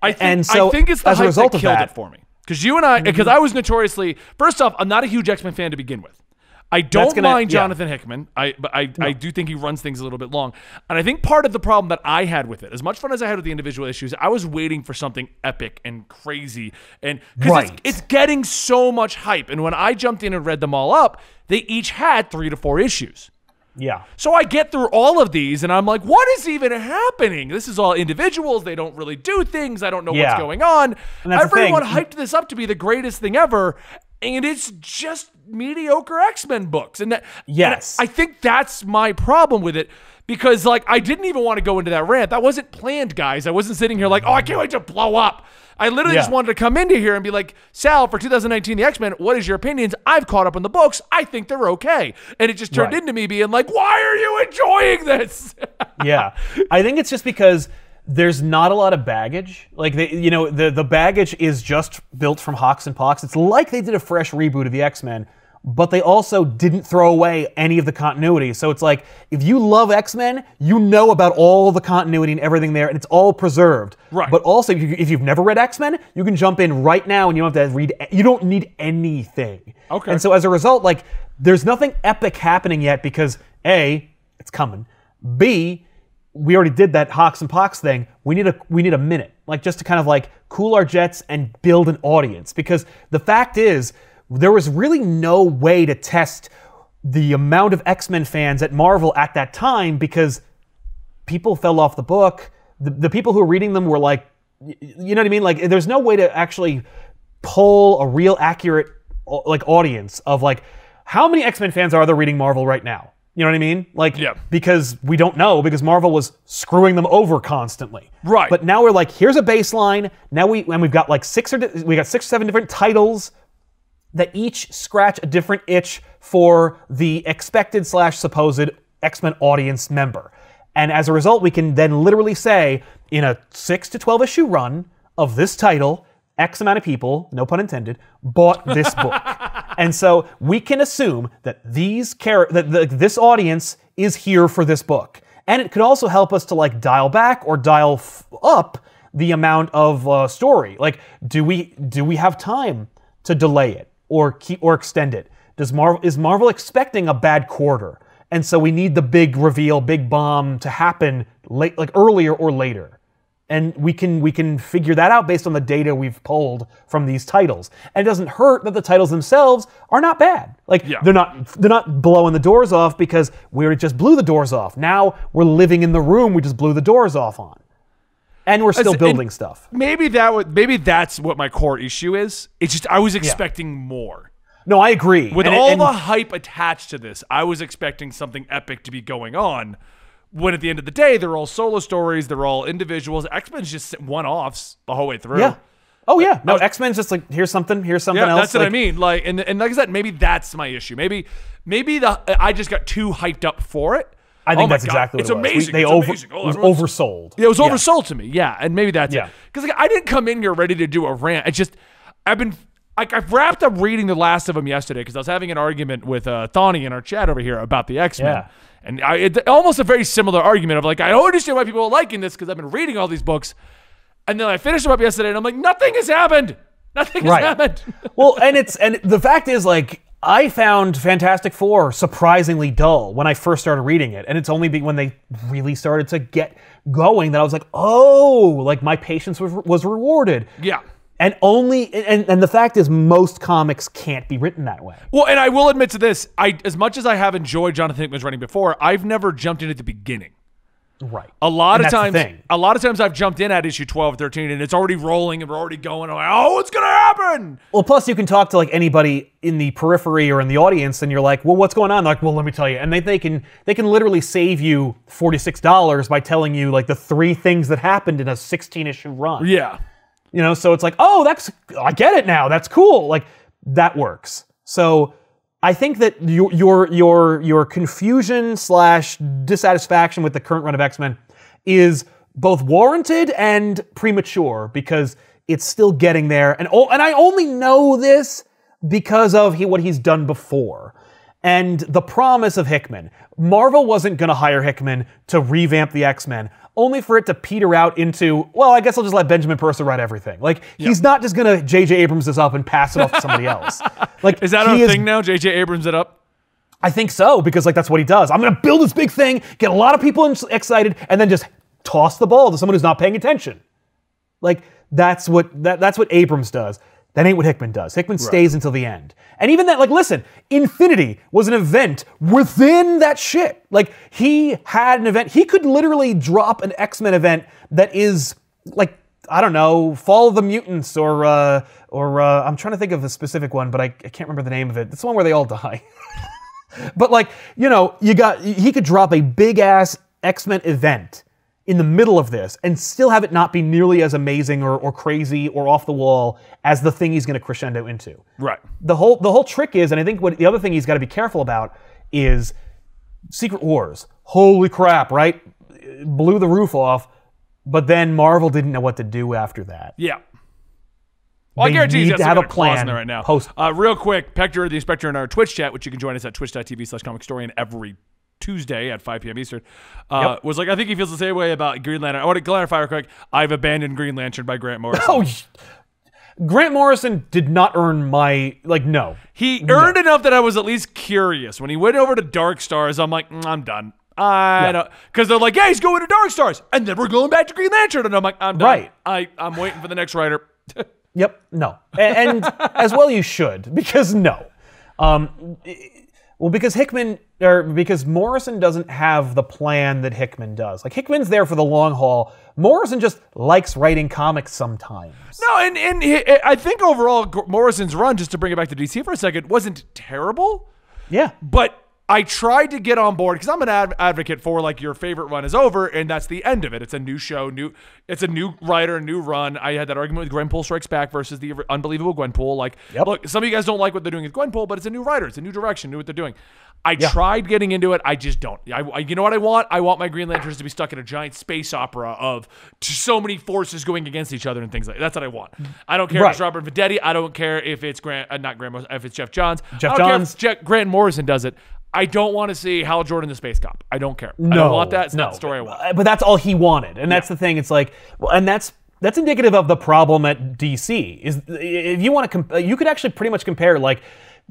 I think, And so, I think it's the as a result that of killed that- it for me. Because you and I, mm-hmm. because I was notoriously, first off, I'm not a huge X Men fan to begin with. I don't gonna- mind yeah. Jonathan Hickman. I but I, I do think he runs things a little bit long. And I think part of the problem that I had with it, as much fun as I had with the individual issues, I was waiting for something epic and crazy. And because Right. it's, it's getting so much hype. And when I jumped in and read them all up, they each had three to four issues. Yeah. So I get through all of these and I'm like, what is even happening? This is all individuals. They don't really do things. I don't know Yeah. what's going on. And Everyone hyped this up to be the greatest thing ever. And it's just mediocre X Men books. And that, Yes. and I think that's my problem with it because, like, I didn't even want to go into that rant. That wasn't planned, guys. I wasn't sitting here like, oh, I can't wait to blow up. I literally Yeah. just wanted to come into here and be like, Sal, for 2019, the X Men, what is your opinions? I've caught up on the books. I think they're okay. And it just turned Right. into me being like, why are you enjoying this? [laughs] yeah i think it's just because there's not a lot of baggage. Like they, you know the, the baggage is just built from HoX and PoX. It's like they did a fresh reboot of the x-men but they also didn't throw away any of the continuity. So it's like if you love x-men you know about all the continuity and everything there and it's all preserved. Right. but also if, you, if you've never read x-men you can jump in right now and you don't have to read you don't need anything. Okay. and so as a result like there's nothing epic happening yet because a it's coming. B we already did that HoX and PoX thing. We need a we need a minute, like just to kind of like cool our jets and build an audience. Because the fact is, there was really no way to test the amount of X Men fans at Marvel at that time because people fell off the book. The, the people who were reading them were like, you know what I mean? Like, there's no way to actually pull a real accurate like audience of like how many X Men fans are there reading Marvel right now? You know what I mean? Like, Yeah. because we don't know because Marvel was screwing them over constantly. Right. But now we're like, here's a baseline. Now we and we've got like six or we got six or seven different titles that each scratch a different itch for the expected slash supposed X-Men audience member. And as a result, we can then literally say in a six to twelve issue run of this title, X amount of people, no pun intended, bought this book. [laughs] And so we can assume that these char- that the, this audience is here for this book. And it could also help us to like dial back or dial f- up the amount of uh, story. Like, do we do we have time to delay it or keep or extend it? Does Marvel is Marvel expecting a bad quarter? And so we need the big reveal, big bomb to happen late, like earlier or later and we can we can figure that out based on the data we've pulled from these titles. And it doesn't hurt that the titles themselves are not bad. Like Yeah. they're not they're not blowing the doors off because we just blew the doors off. Now we're living in the room we just blew the doors off on, and we're still and- building stuff. Maybe that would maybe that's what my core issue is. It's just I was expecting more. No, I agree. With And all the hype attached to this, I was expecting something epic to be going on. When at the end of the day, they're all solo stories, they're all individuals. X Men's just one offs the whole way through. yeah. Oh yeah. No, X Men's just like here's something, here's something Yeah, else. that's what I mean. Like, and, and like I said, maybe that's my issue. Maybe, maybe the I just got too hyped up for it. I think Oh that's God, exactly what it's it was. We- amazing. they it's over, amazing. Oh, it was oversold. Yeah, it was oversold to me. Yeah, and maybe that's Yeah. it. Because like, I didn't come in here ready to do a rant. I just I've been like I've wrapped up reading the last of them yesterday because I was having an argument with uh, Thawny in our chat over here about the X Men. Yeah. And I, it, almost a very similar argument of like, I don't understand why people are liking this because I've been reading all these books. And then I finished them up yesterday and I'm like, nothing has happened. Nothing has Right. happened. [laughs] well, and it's and the fact is like I found Fantastic Four surprisingly dull when I first started reading it, and it's only when they really started to get going that I was like, oh, like my patience was was rewarded. yeah. And only and and the fact is most comics can't be written that way. Well, and I will admit to this: I, as much as I have enjoyed Jonathan Hickman's writing before, I've never jumped in at the beginning. Right. A lot And of times, a lot of times I've jumped in at issue 12, 13, and it's already rolling, and we're already going. I'm like, oh, what's gonna happen? Well, plus you can talk to like anybody in the periphery or in the audience, and you're like, "Well, what's going on?" They're like, "Well, let me tell you," and they, they can they can literally save you forty six dollars by telling you like the three things that happened in a sixteen issue run. Yeah, You know, so it's like, oh, that's I get it now. That's cool. Like that works. So I think that your your your your confusion slash dissatisfaction with the current run of X Men is both warranted and premature because it's still getting there. And and I only know this because of he, what he's done before. And the promise of Hickman. Marvel wasn't going to hire Hickman to revamp the X Men, only for it to peter out into, well, I guess I'll just let Benjamin Percy write everything. Like, he's not just going to J.J. Abrams this up and pass it off to somebody [laughs] else. Like, is that a thing now? JJ Abrams it up. I think so, because like that's what he does. I'm going to build this big thing, get a lot of people excited, and then just toss the ball to someone who's not paying attention. Like that's what that, that's what Abrams does. That ain't what Hickman does. Hickman stays until the end. And even that, like, listen, Infinity was an event within that shit. Like, he had an event. He could literally drop an X-Men event that is like, I don't know, Fall of the Mutants or uh or uh I'm trying to think of a specific one, but I, I can't remember the name of it. It's the one where they all die. [laughs] But like, you know, you got he could drop a big ass X-Men event in the middle of this and still have it not be nearly as amazing or, or crazy or off the wall as the thing he's going to crescendo into. Right. The whole the whole trick is, and I think what the other thing he's got to be careful about is Secret Wars. Holy crap, right? Blew the roof off, but then Marvel didn't know what to do after that. Yeah. Well, I guarantee got to have a clause in plan there right now. post- Uh, real quick, Pector, the inspector in our Twitch chat, which you can join us at twitch.tv slash comic Story, historian every Tuesday at 5 p.m. Eastern, uh, was like, I think he feels the same way about Green Lantern. I want to clarify real quick. I've abandoned Green Lantern by Grant [laughs] Morrison. Oh, Grant Morrison did not earn my like no. He earned enough that I was at least curious. When he went over to Dark Stars, I'm like, "Mm, I'm done. I don't, because they're like, yeah, he's going to Dark Stars, and then we're going back to Green Lantern, and I'm like, I'm done. Right. I, I'm waiting for the next writer. Yep, no, and, and [laughs] as well you should because no, um, well because Hickman or because Morrison doesn't have the plan that Hickman does. Like Hickman's there for the long haul. Morrison just likes writing comics sometimes. No, and and I think overall Morrison's run, just to bring it back to DC for a second, wasn't terrible. Yeah, But I tried to get on board because I'm an ad- advocate for like your favorite run is over and that's the end of it. It's a new show, new. It's a new writer, new run. I had that argument with Gwenpool Strikes Back versus the unbelievable Gwenpool. Like, Yep. look, some of you guys don't like what they're doing with Gwenpool, but it's a new writer, it's a new direction, new what they're doing. I tried getting into it. I just don't. I, I- you know what I want? I want my Green Lanterns to be stuck in a giant space opera of so many forces going against each other and things like that. That's what I want. I don't care if it's Robert Venditti. I don't care if it's Grant, uh, not Grant, if it's Geoff Johns. Geoff I don't care if Johns. Geoff, Grant Morrison does it. I don't want to see Hal Jordan the space cop. I don't care. I No, don't want that. It's no. not the story I want. Uh, But that's all he wanted, and that's the thing. It's like, well, and that's that's indicative of the problem at DC. Is if you want to, comp- you could actually pretty much compare like.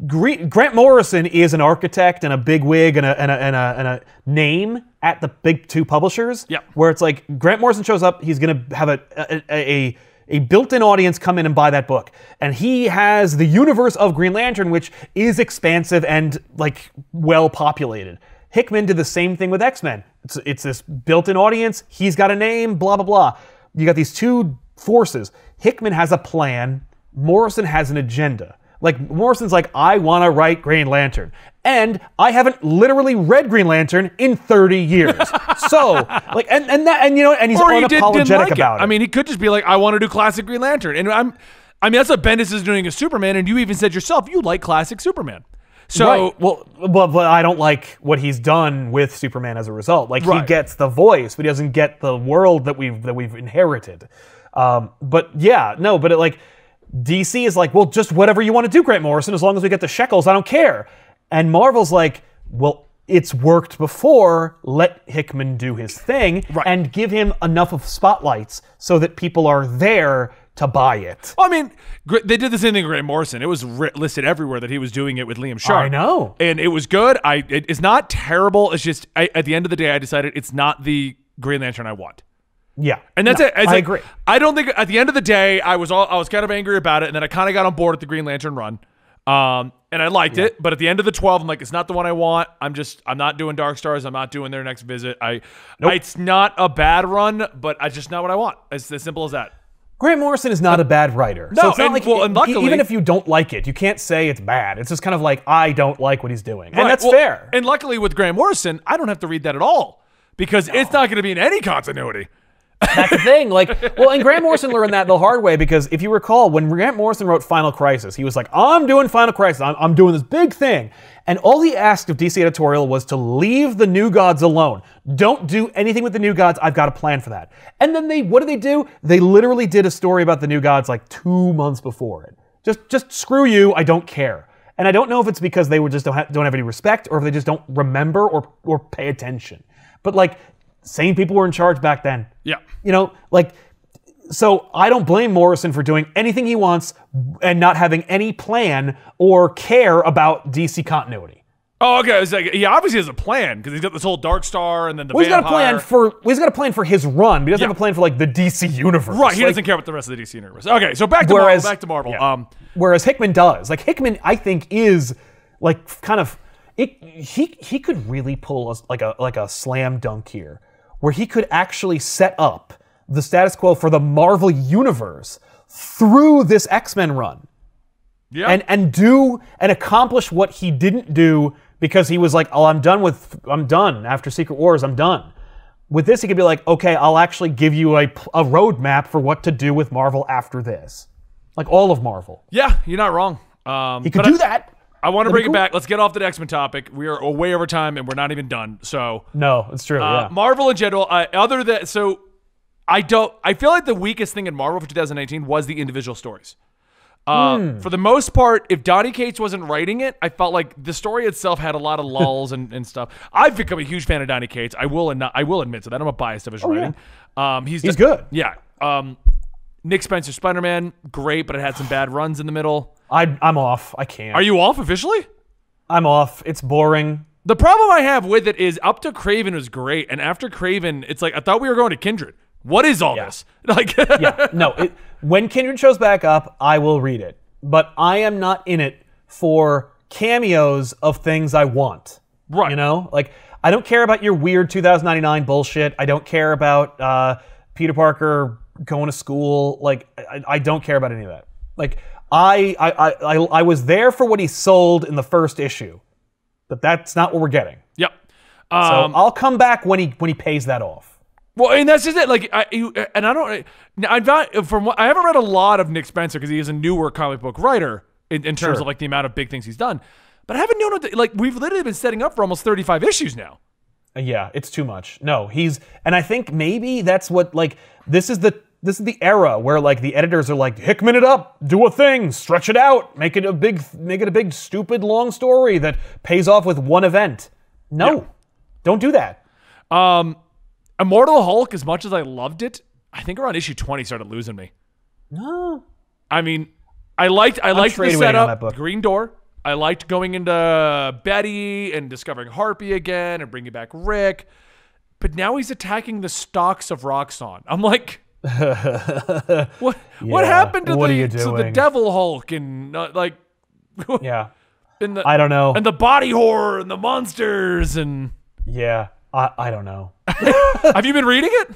Grant Morrison is an architect and a big wig and a, and, a, and, a, and a name at the big two publishers. Yep. Where it's like Grant Morrison shows up, he's going to have a, a, a, a built-in audience come in and buy that book, and he has the universe of Green Lantern, which is expansive and like well populated. Hickman did the same thing with X Men. It's, it's this built in audience. He's got a name, blah, blah, blah. You got these two forces. Hickman has a plan, Morrison has an agenda. Like, Morrison's like, I want to write Green Lantern. And I haven't literally read Green Lantern in 30 years. [laughs] so, like, and, and that, and you know, and he's or he did, unapologetic like about it. I mean, he could just be like, I want to do classic Green Lantern. And I'm, I mean, that's what Bendis is doing as Superman. And you even said yourself, you like classic Superman. So, right. well, well, but I don't like what he's done with Superman as a result. Like he gets the voice, but he doesn't get the world that we've that we've inherited. Um, but yeah, no, but it, like DC is like, well, just whatever you want to do, Grant Morrison, as long as we get the shekels, I don't care. And Marvel's like, well, it's worked before. Let Hickman do his thing Right. and give him enough of spotlights so that people are there to buy it. Well, I mean, they did the same thing with Grant Morrison. It was ri- listed everywhere that he was doing it with Liam Sharp. I know. and it was good. I it, it's not terrible. It's just I, at the end of the day, I decided it's not the Green Lantern I want. Yeah, And that's No, it. It's I like, agree. I don't think at the end of the day, I was all I was kind of angry about it, and then I kind of got on board with the Green Lantern run. Um, and I liked it, but at the end of the twelve, I'm like, it's not the one I want. I'm just, I'm not doing Dark Stars. I'm not doing their next visit. I, it's not a bad run, but it's just not what I want. It's as simple as that. Grant Morrison is not a bad writer. No, so it's not and- like well, luckily- even if you don't like it, you can't say it's bad. It's just kind of like I don't like what he's doing, and that's well, fair. And luckily with Grant Morrison, I don't have to read that at all because it's not going to be in any continuity. That's the thing. Like, well, and Grant Morrison learned that the hard way because if you recall, when Grant Morrison wrote Final Crisis, he was like, I'm doing Final Crisis. I'm, I'm doing this big thing. And all he asked of DC Editorial was to leave the New Gods alone. Don't do anything with the New Gods. I've got a plan for that. And then they, what did they do? They literally did a story about the New Gods like two months before it. Just, just screw you. I don't care. And I don't know if it's because they were just don't have, don't have any respect or if they just don't remember or, or pay attention. But like, same people were in charge back then. Yeah. You know, like, so I don't blame Morrison for doing anything he wants and not having any plan or care about DC continuity. Oh, okay. It's like he obviously has a plan because he's got this whole Dark Star and then the Well, he's got a plan for well, he's got a plan for his run, but he doesn't Yeah. have a plan for like the DC universe. Right, he Like, doesn't care about the rest of the DC universe. Okay, so back to Whereas- Marvel. Back to Marvel. yeah. Um, Whereas Hickman does. Like Hickman, I think is like kind of it. He he could really pull us like a like a slam dunk here, where he could actually set up the status quo for the Marvel universe through this X Men run. yeah. and and do and accomplish what he didn't do because he was like, "Oh, I'm done with I'm done after Secret Wars. I'm done." With this, he could be like, "Okay, I'll actually give you a a roadmap for what to do with Marvel after this, like all of Marvel." yeah, you're not wrong. Um, He could do I, that. I want to bring be it back. Let's get off the X Men topic. We are way over time and we're not even done. So No, it's true. Uh, yeah. Marvel in general, uh, other than so, I don't. I feel like the weakest thing in Marvel for 2019 was the individual stories. Uh, Hmm. For the most part, if Donny Cates wasn't writing it, I felt like the story itself had a lot of [laughs] lulls and, and stuff. I've become a huge fan of Donny Cates. I will and I will admit to that. I'm a biased of his writing. Um, he's Oh, He's just- good. Yeah. Um, Nick Spencer Spider Man, great, but it had some bad runs in the middle. I, I'm off. I can't. Are you off officially? I'm off. It's boring. The problem I have with it is up to Kraven was great, and after Kraven, it's like I thought we were going to Kindred. What is all this? [laughs] Like, yeah, no. It, when Kindred shows back up, I will read it. But I am not in it for cameos of things I want. Right. You know, like I don't care about your weird 2099 bullshit. I don't care about uh, Peter Parker going to school. Like I, I don't care about any of that. Like I, I, I, I, was there for what he sold in the first issue. but that's not what we're getting. Yep. So Um, I'll come back when he when he pays that off. Well, and that's just it. Like, I, you- and I don't. I'm not from what I haven't read a lot of Nick Spencer because he is a newer comic book writer in, in terms Sure. of like the amount of big things he's done. But I haven't known that, like we've literally been setting up for almost 35 issues now. Uh, Yeah, it's too much. No, he's and I think maybe that's what like this is the this is the era where like the editors are like Hickman it up, do a thing, stretch it out, make it a big make it a big stupid long story that pays off with one event. No. Don't do that. um Immortal Hulk, as much as I loved it, I think around issue 20 started losing me. No. I mean, I liked I liked the setup. Green Door. I liked going into Betty and discovering Harpy again and bringing back Rick. But now he's attacking the stocks of Roxxon I'm like, [laughs] what? what happened to what the to the? Devil Hulk and uh, like, [laughs] Yeah. and the I don't know. and the body horror and the monsters and yeah. I, I don't know. [laughs] have you been reading it?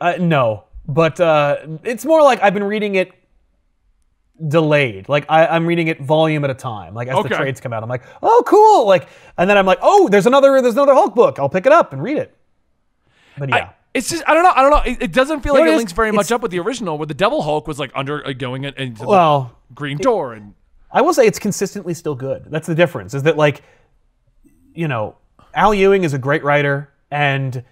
Uh, no, but uh, it's more like I've been reading it delayed. Like I, I'm reading it volume at a time. Like as Okay. the trades come out, I'm like, oh, cool. Like, and then I'm like, oh, there's another, there's another Hulk book. I'll pick it up and read it. But yeah, I, it's just I don't know. I don't know. It, it doesn't feel like it it is? links very much up with the original, where the Devil Hulk was like under uh, going in- into the well, Green Door and I will say it's consistently still good. That's the difference. Is that like, you know, Al Ewing is a great writer, and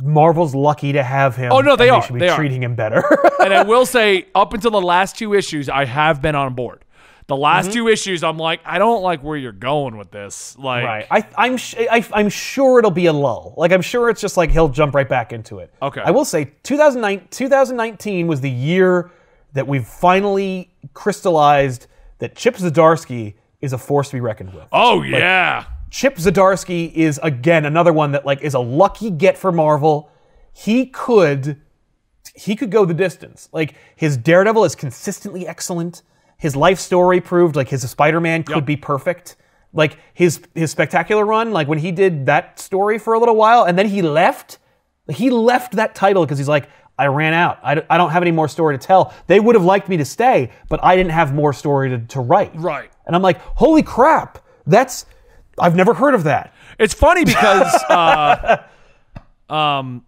Marvel's lucky to have him. Oh, no, they are. should be They are. treating him better. and I [laughs] will say, up until the last two issues, I have been on board. The last Mm-hmm. two issues, I'm like, I don't like where you're going with this. Like, Right. I, I'm sh- I, I'm sure it'll be a lull. Like I'm sure it's just like he'll jump right back into it. Okay. I will say 2009, 2019 was the year that we've finally crystallized that Chip Zdarsky is a force to be reckoned with. oh yeah, Chip Zdarsky is again another one that like is a lucky get for Marvel. He could he could go the distance. Like his Daredevil is consistently excellent. His life story proved like his Spider-Man could Yep. be perfect. Like his his spectacular run, like when he did that story for a little while and then he left. He left that title because he's like, I ran out. I, d- I don't have any more story to tell. They would have liked me to stay, but I didn't have more story to, to write. right. And I'm like, holy crap, that's I've never heard of that. It's funny because uh, [laughs] um,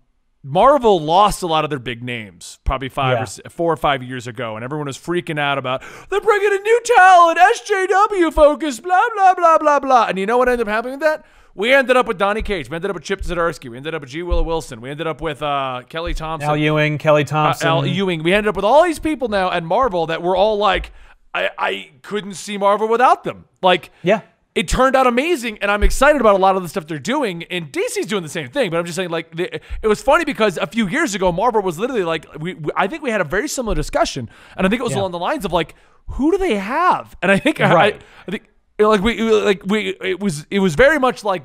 Marvel lost a lot of their big names probably five Yeah. or s- four or five years ago, and everyone was freaking out about they're bringing in new talent, SJW focus, blah blah blah blah blah. And you know what ended up happening with that? We ended up with Donny Cates. We ended up with Chip Zdarsky. We ended up with G. Willow Wilson. We ended up with uh, Kelly Thompson. Al Ewing, Kelly Thompson. Al Ewing. We ended up with all these people now at Marvel that were all like, I, I couldn't see Marvel without them. Like, Yeah. It turned out amazing, and I'm excited about a lot of the stuff they're doing. And DC's doing the same thing, but I'm just saying, like, the, it was funny because a few years ago, Marvel was literally like, we, we- I think we had a very similar discussion, and I think it was Yeah. along the lines of like, who do they have? And I think, Right. I, I think, like we, like we, it was, it was very much like.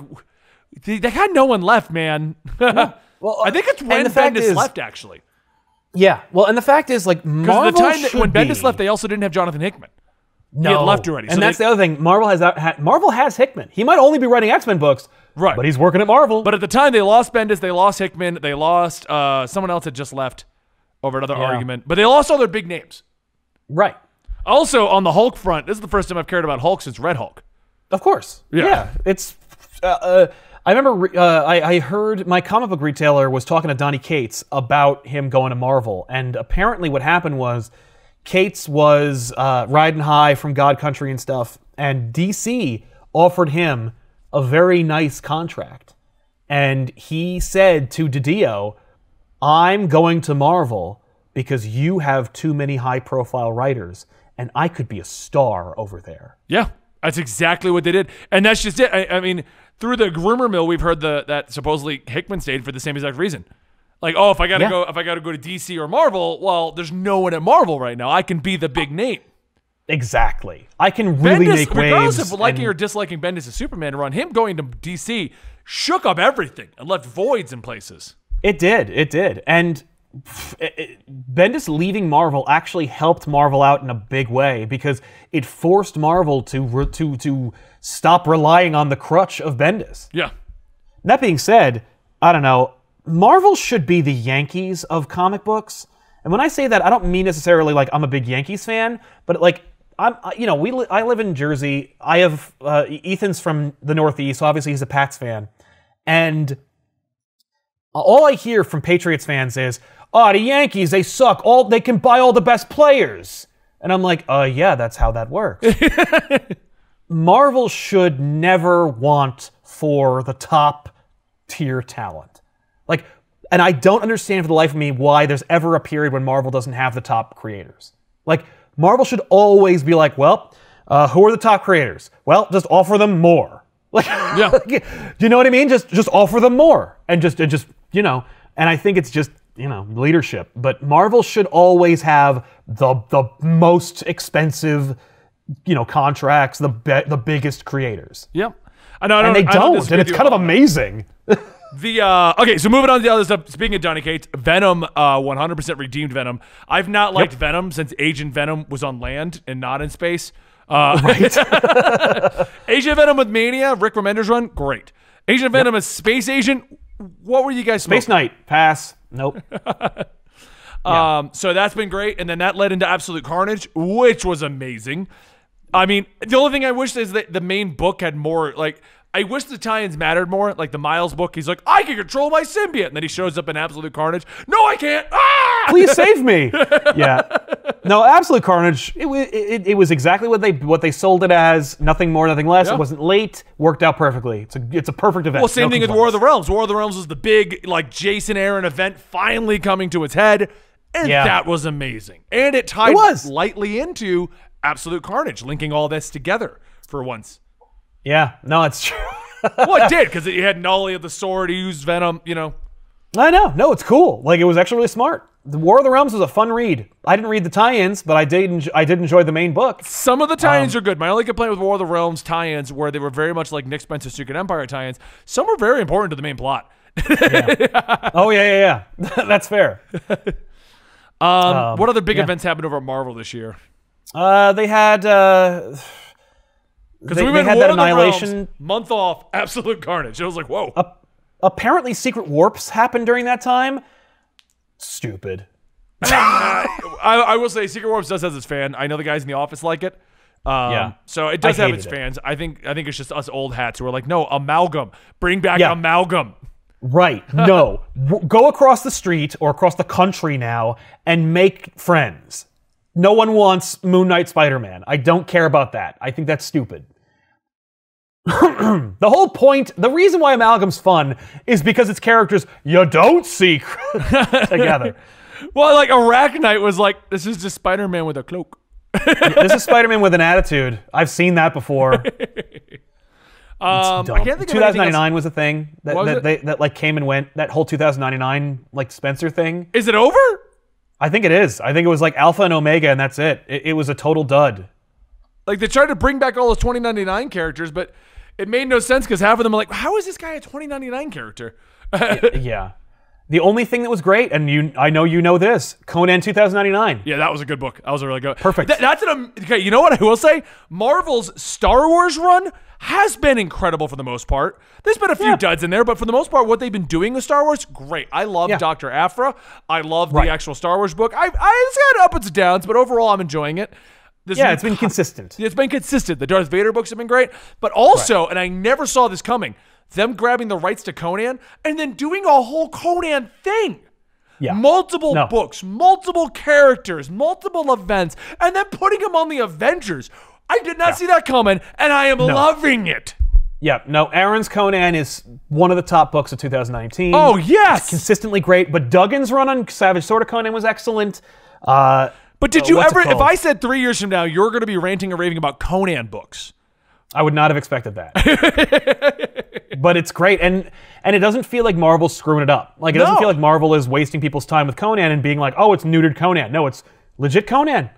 They, they had no one left, man. Well, [laughs] I think it's when Bendis is- left, actually. Yeah. Well, and the fact is, like, Marvel the time that, when Bendis left, they also didn't have Jonathan Hickman. No. he had left already, And so that's they- the other thing. Marvel has. Ha, Marvel has Hickman. He might only be writing X Men books, Right. But he's working at Marvel. But at the time, they lost Bendis, they lost Hickman, they lost uh, someone else had just left over another Yeah. argument, but they lost all their big names. right. Also, on the Hulk front, this is the first time I've cared about Hulk since Red Hulk. Of course. Yeah. It's. Uh, uh, I remember re- uh, I, I heard my comic book retailer was talking to Donny Cates about him going to Marvel, and apparently what happened was Cates was uh, riding high from God Country and stuff, and DC offered him a very nice contract, and he said to Didio, "I'm going to Marvel because you have too many high-profile writers, and I could be a star over there." Yeah, that's exactly what they did, and that's just it. I, I mean, through the rumor mill, we've heard the that supposedly Hickman stayed for the same exact reason. Like, oh, if I gotta Yeah. go, if I gotta go to DC or Marvel, well, there's no one at Marvel right now. I can be the big name. Exactly. I can really Bendis, make regardless waves. of liking and- or disliking Bendis' a Superman run, him going to DC shook up everything and left voids in places. It did. It did. And it, it- Bendis leaving Marvel actually helped Marvel out in a big way because it forced Marvel to to to stop relying on the crutch of Bendis. Yeah. That being said, I don't know. Marvel should be the Yankees of comic books. And when I say that, I don't mean necessarily like I'm a big Yankees fan, but like I'm, you know, we li- I live in Jersey. I have uh, Ethan's from the Northeast, so obviously he's a Pats fan, and all I hear from Patriots fans is, "Oh, the Yankees, they suck. All they can buy all the best players." And I'm like, "Uh, yeah, that's how that works." [laughs] Marvel should never want for the top tier talent. Like, and I don't understand for the life of me why there's ever a period when Marvel doesn't have the top creators. Like, Marvel should always be like, well, uh, who are the top creators? Well, just offer them more. [laughs] Like, Yeah. [laughs] like, you know what I mean? Just just offer them more, and just and just you know. And I think it's just you know leadership. But Marvel should always have the the most expensive, you know, contracts, the be- the biggest creators, Yep. I know. I and they don't don't, and it's kind of amazing. [laughs] The uh okay, so moving on to the other stuff. Speaking of Donny Cates, Venom, uh, 100% redeemed Venom. I've not liked Venom since Agent Venom was on land and not in space. Uh, [laughs] Agent Venom with Mania, Rick Remender's run, great. Agent Venom as Space Agent. What were you guys Space smoking? Knight, pass. Nope. [laughs] Um, so that's been great, and then that led into Absolute Carnage, which was amazing. I mean, the only thing I wish is that the main book had more. Like, I wish the tie-ins mattered more. Like the Miles book, he's like, I can control my symbiote, and then he shows up in Absolute Carnage. No, I can't. Ah! Please save me. [laughs] Yeah. No, Absolute Carnage. It, it, it was exactly what they what they sold it as. Nothing more, nothing less. Yeah. It wasn't late. Worked out perfectly. It's a it's a perfect event. Well, same No thing with. War of the Realms. War of the Realms was the big, like Jason Aaron event finally coming to its head, and Yeah. that was amazing. And it tied It was. lightly into Absolute Carnage, linking all this together for once. Yeah. No, it's true. [laughs] Well, it did because he had Nolly of the sword. He used Venom. You know, I know. No, it's cool. Like it was actually really smart. The War of the Realms was a fun read. I didn't read the tie-ins, but I did. Enjoy, I did enjoy the main book. some of the tie-ins Um, are good. My only complaint with War of the Realms tie-ins, where they were very much like Nick Spencer's Secret Empire tie-ins, some were very important to the main plot. [laughs] Oh yeah, yeah, yeah. [laughs] That's fair. Um, what other big yeah. events happened over at Marvel this year? Uh, they had. Uh, Because we they had War that annihilation. Realms, month off, [laughs] absolute carnage. It was like, whoa. Apparently, secret warps happened during that time. Stupid. [laughs] I, I will say, Secret warps does have its fan. I know the guys in the office like it. Um, Yeah. So it does I have its it. fans. I think I think it's just us old hats who are like, no, amalgam. Bring back Yeah. amalgam. Right. [laughs] No. Go across the street or across the country now and make friends. No one wants Moon Knight Spider Man. I don't care about that. I think that's stupid. [clears throat] the whole point, the reason why Amalgam's fun is because it's characters you don't see [laughs] together. [laughs] Well, like Arachknight was like, this is just Spider-Man with a cloak. [laughs] this is Spider Man with an attitude. I've seen that before. Um, I can't think of else. 2099 was a thing that, that, they, that like came and went. That whole 2099 like Spencer thing. Is it over? I think it is. I think it was like Alpha and Omega, and that's it. It, it was a total dud. Like they tried to bring back all those 2099 characters, but it made no sense because half of them are like, how is this guy a 2099 character? [laughs] Yeah. The only thing that was great, and you, I know you know this, Conan 2099. Yeah, that was a good book. That was a really good. Perfect. Th- that's an okay. You know what I will say? Marvel's Star Wars run has been incredible for the most part. There's been a few Yeah. duds in there, but for the most part, what they've been doing with Star Wars, great. I love Yeah. Doctor Aphra. I love Right. the actual Star Wars book. I, I it's had ups and downs, but overall, I'm enjoying it. This Yeah, it's been co- [laughs] consistent. It's been consistent. The Darth Vader books have been great, but also, and I never saw this coming, them grabbing the rights to Conan and then doing a whole Conan thing. Yeah. Multiple No. books, multiple characters, multiple events, and then putting them on the Avengers. I did not see that coming, and I am loving it. Yeah, no, Aaron's Conan is one of the top books of 2019. Oh, yes. Consistently great, but Duggan's run on Savage Sword of Conan was excellent. Uh, But did uh, you ever, if? I said three years from now, you're going to be ranting and raving about Conan books? I would not have expected that. [laughs] but it's great, and and it doesn't feel like Marvel's screwing it up. Like it doesn't feel like Marvel is wasting people's time with Conan and being like, oh, it's neutered Conan. No, it's legit Conan.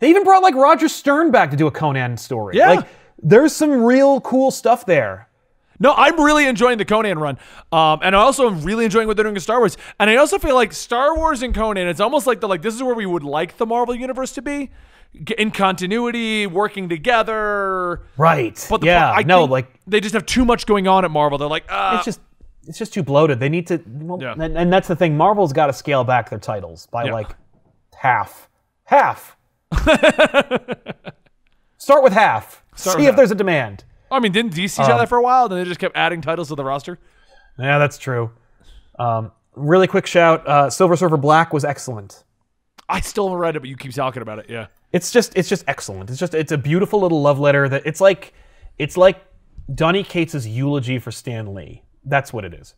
They even brought like Roger Stern back to do a Conan story. Yeah. Like there's some real cool stuff there. No, I'm really enjoying the Conan run, um, and I also am really enjoying what they're doing in Star Wars. And I also feel like Star Wars and Conan, it's almost like the like this is where we would like the Marvel universe to be, in continuity, working together. Right. But the yeah. pro- I no, like they just have too much going on at Marvel. They're like, uh, it's just it's just too bloated. They need to, well, Yeah. and, and that's the thing. Marvel's got to scale back their titles by Yeah. like half, half. [laughs] Start with half. Start See with if half. there's a demand. I mean, didn't DC Um, try that for a while? Then they just kept adding titles to the roster. Yeah, that's true. Um, really quick shout: uh, Silver Surfer Black was excellent. I still haven't read it, but you keep talking about it. Yeah. It's just it's just excellent. It's just it's a beautiful little love letter that it's like it's like Donny Cates' eulogy for Stan Lee. That's what it is.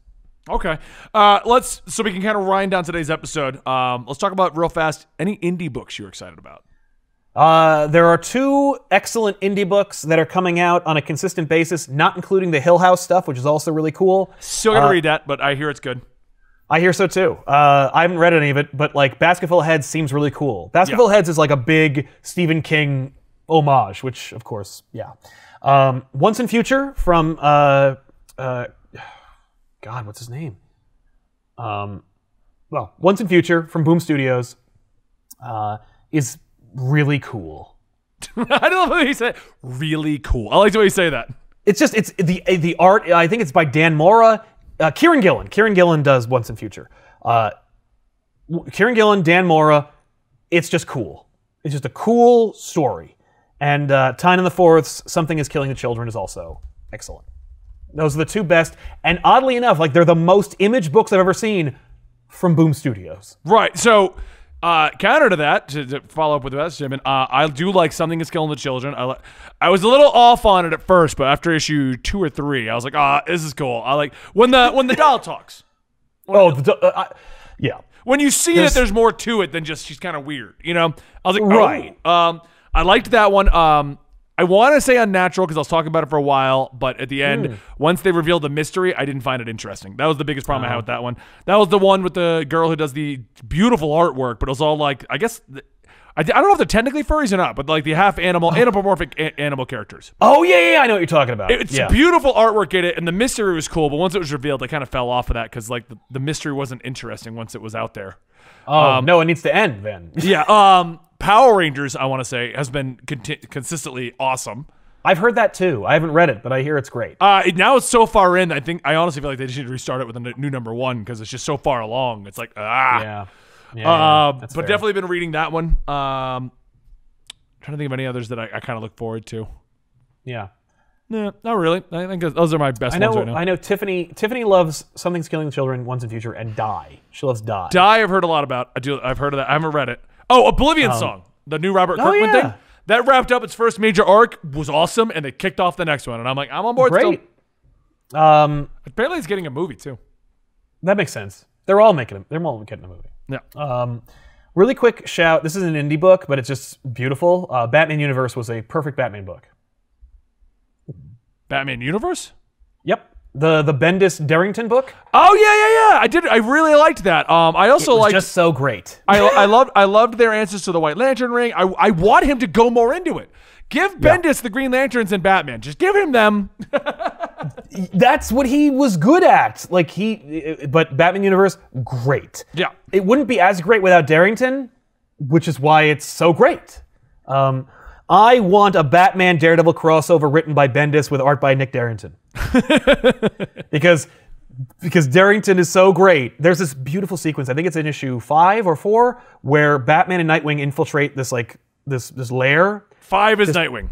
Okay. Uh, let's so we can kind of wind down today's episode. Um, let's talk about real fast. Any indie books you're excited about? Uh, there are two excellent indie books that are coming out on a consistent basis, not including the Hill House stuff, which is also really cool. Still gotta read that, but I hear it's good. I hear so too. Uh, I haven't read any of it, but like Basketful of Heads seems really cool. Basketful of Heads is like a big Stephen King homage, which of course, yeah. Um, Once and Future from uh, uh, God, what's his name? Um, well, Once and Future from Boom Studios uh, is really cool. [laughs] I don't know what he said. Really cool. I like the way you say that. It's just it's the the art. I think it's by Dan Mora, uh, Kieron Gillen. Kieron Gillen does Once and Future. Uh, Kieron Gillen, Dan Mora. It's just cool. It's just a cool story. And uh, the Fourths, Something is Killing the Children is also excellent. Those are the two best. And oddly enough, like they're the most image books I've ever seen from Boom Studios. Right. So, uh, counter to that, to, to follow up with that, Jim, and uh, I do like something is killing the children. I, I was a little off on it at first, but after issue two or three, I was like, ah, this is cool. I like when the when the doll talks. Oh, the, uh, I- yeah. When you see There's- that there's more to it than just she's kind of weird, you know. I was like, Right. right. Um, I liked that one. Um, I want to say unnatural because I was talking about it for a while, but at the end, once they revealed the mystery, I didn't find it interesting. That was the biggest problem I had with that one. That was the one with the girl who does the beautiful artwork, but it was all like, I guess, th- I, I don't know if they're technically furries or not, but like the half animal, anthropomorphic a- animal characters. Oh yeah, yeah, I know what you're talking about. It's yeah. beautiful artwork in it, and the mystery was cool. But once it was revealed, I kind of fell off of that because like the, the mystery wasn't interesting once it was out there. Oh no, it needs to end then. Yeah. Um, Power Rangers, I want to say, has been conti- consistently awesome. I've heard that too. I haven't read it, but I hear it's great. Uh, it- now it's so far in. I think I honestly feel like they just need to restart it with a n- new number one because it's just so far along. It's like ah. Yeah. Yeah, Uh, but fair. definitely been reading that one. Um, trying to think of any others that I, I kind of look forward to. Yeah. No, not really. I think those are my best I know. ones right now. I know. Tiffany. Tiffany loves something's killing the children. Once in future and die. She loves die. Die, I've heard a lot about. I do. I've heard of that. I haven't read it. Oh, Oblivion song, the new Robert oh, Kirkman yeah. thing. That wrapped up its first major arc, was awesome, and they kicked off the next one. And I'm like, I'm on board. Great. Still. Um, Apparently, it's getting a movie too. that makes sense. They're all making. A, they're all getting a movie. Yeah. Um, really quick shout. This is an indie book, but it's just beautiful. Uh, Batman Universe was a perfect Batman book. Batman Universe. Yep. The the Bendis Derington book. Oh yeah, yeah, yeah. I did. I really liked that. Um, I also It was liked. just so great. I, [laughs] I loved. I loved their answers to the White Lantern ring. I, I want him to go more into it. Give Bendis the Green Lanterns and Batman. Just give him them. [laughs] That's what he was good at. Like he, but Batman Universe, great. Yeah. It wouldn't be as great without Derington, which is why it's so great. Um, I want a Batman Daredevil crossover written by Bendis with art by Nick Derington. [laughs] because because Derington is so great. There's this beautiful sequence. I think it's in issue five or four where Batman and Nightwing infiltrate this like this this lair Five is Nightwing.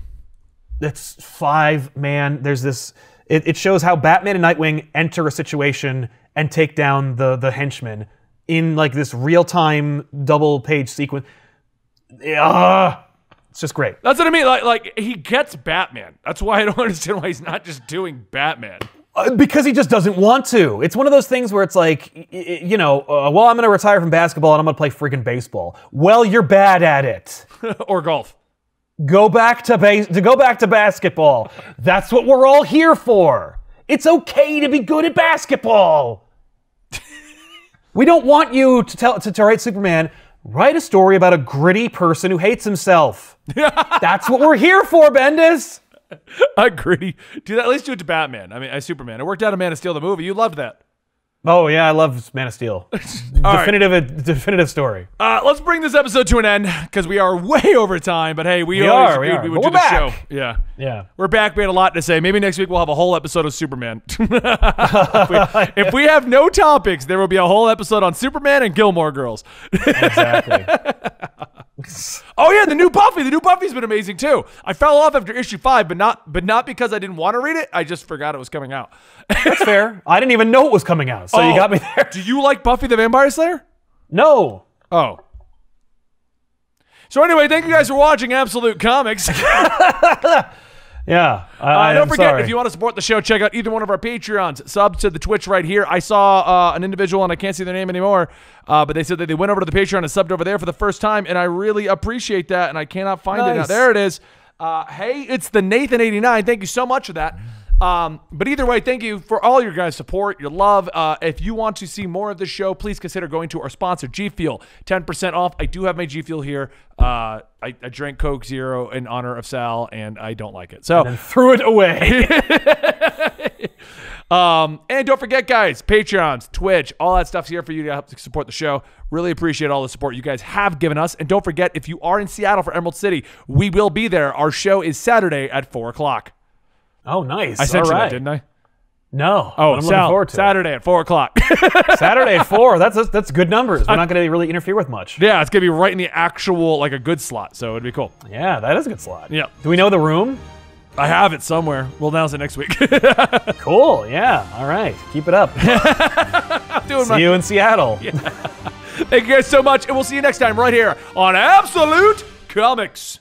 it's five man there's this it, it shows how batman and nightwing enter a situation and take down the the henchmen in like this real-time double page sequence Ah, it's just great That's what I mean. Like, like he gets Batman. That's why I don't [laughs] understand why he's not just doing Batman. Uh, because he just doesn't want to it's one of those things where it's like you know uh, well i'm gonna retire from basketball and i'm gonna play freaking baseball well you're bad at it [laughs] or golf. go back to base to go back to basketball that's what we're all here for it's okay to be good at basketball [laughs] we don't want you to tell to, to write superman write a story about a gritty person who hates himself [laughs] that's what we're here for bendis Agreed. Do that. At least do it to Batman. I mean, I Superman. It worked out a Man of Steel, the movie. You loved that. Oh yeah i love man of steel [laughs] right. definitive definitive story Uh, let's bring this episode to an end because we are way [laughs] over time. But hey, we, We always are, we are. we would But do the show. Yeah. yeah We're back. We had a lot to say. Maybe next week we'll have a whole episode of Superman. [laughs] if, we, if we have no topics, there will be a whole episode on Superman and Gilmore Girls. exactly Oh yeah, the new Buffy. The new Buffy's been amazing too. I fell off after issue five, but not but not because I didn't want to read it. I just forgot it was coming out. That's fair. I didn't even know it was coming out, so you Oh, got me there. Do you like Buffy the Vampire Slayer? No. Oh. So anyway, thank you guys for watching Absolute Comics. [laughs] Yeah. I, Uh, don't forget, sorry. if you want to support the show, check out either one of our Patreons. Sub to the Twitch right here. I saw uh, an individual, and I can't see their name anymore, uh, but they said that they went over to the Patreon and subbed over there for the first time, and I really appreciate that, and I cannot find it now. There it is. Uh, hey, it's the Nathan89. Thank you so much for that. Um, but either way, thank you for all your guys' support, your love. Uh, if you want to see more of the show, please consider going to our sponsor, G Fuel. 10% off. I do have my G Fuel here. Uh, I, I drank Coke Zero in honor of Sal, and I don't like it. So. threw it away. [laughs] Um, and don't forget, guys, Patreons, Twitch, all that stuff's here for you to help support the show. Really appreciate all the support you guys have given us. And don't forget, if you are in Seattle for Emerald City, we will be there. Our show is Saturday at four o'clock. Oh, nice. I sent All you right. that, didn't I? No. Oh, Sal, forward to Saturday at four o'clock. [laughs] Saturday at four. That's that's, good numbers. We're not going to really interfere with much. yeah, it's gonna be right in the actual like a good slot, so it'd be cool. Yeah, that is a good slot. Yeah. Do we know the room? I have it somewhere. We'll announce it next week. [laughs] Cool. Yeah. All right. Keep it up. [laughs] Doing See my, you in Seattle. thank you guys so much, and we'll see you next time right here on Absolute Comics.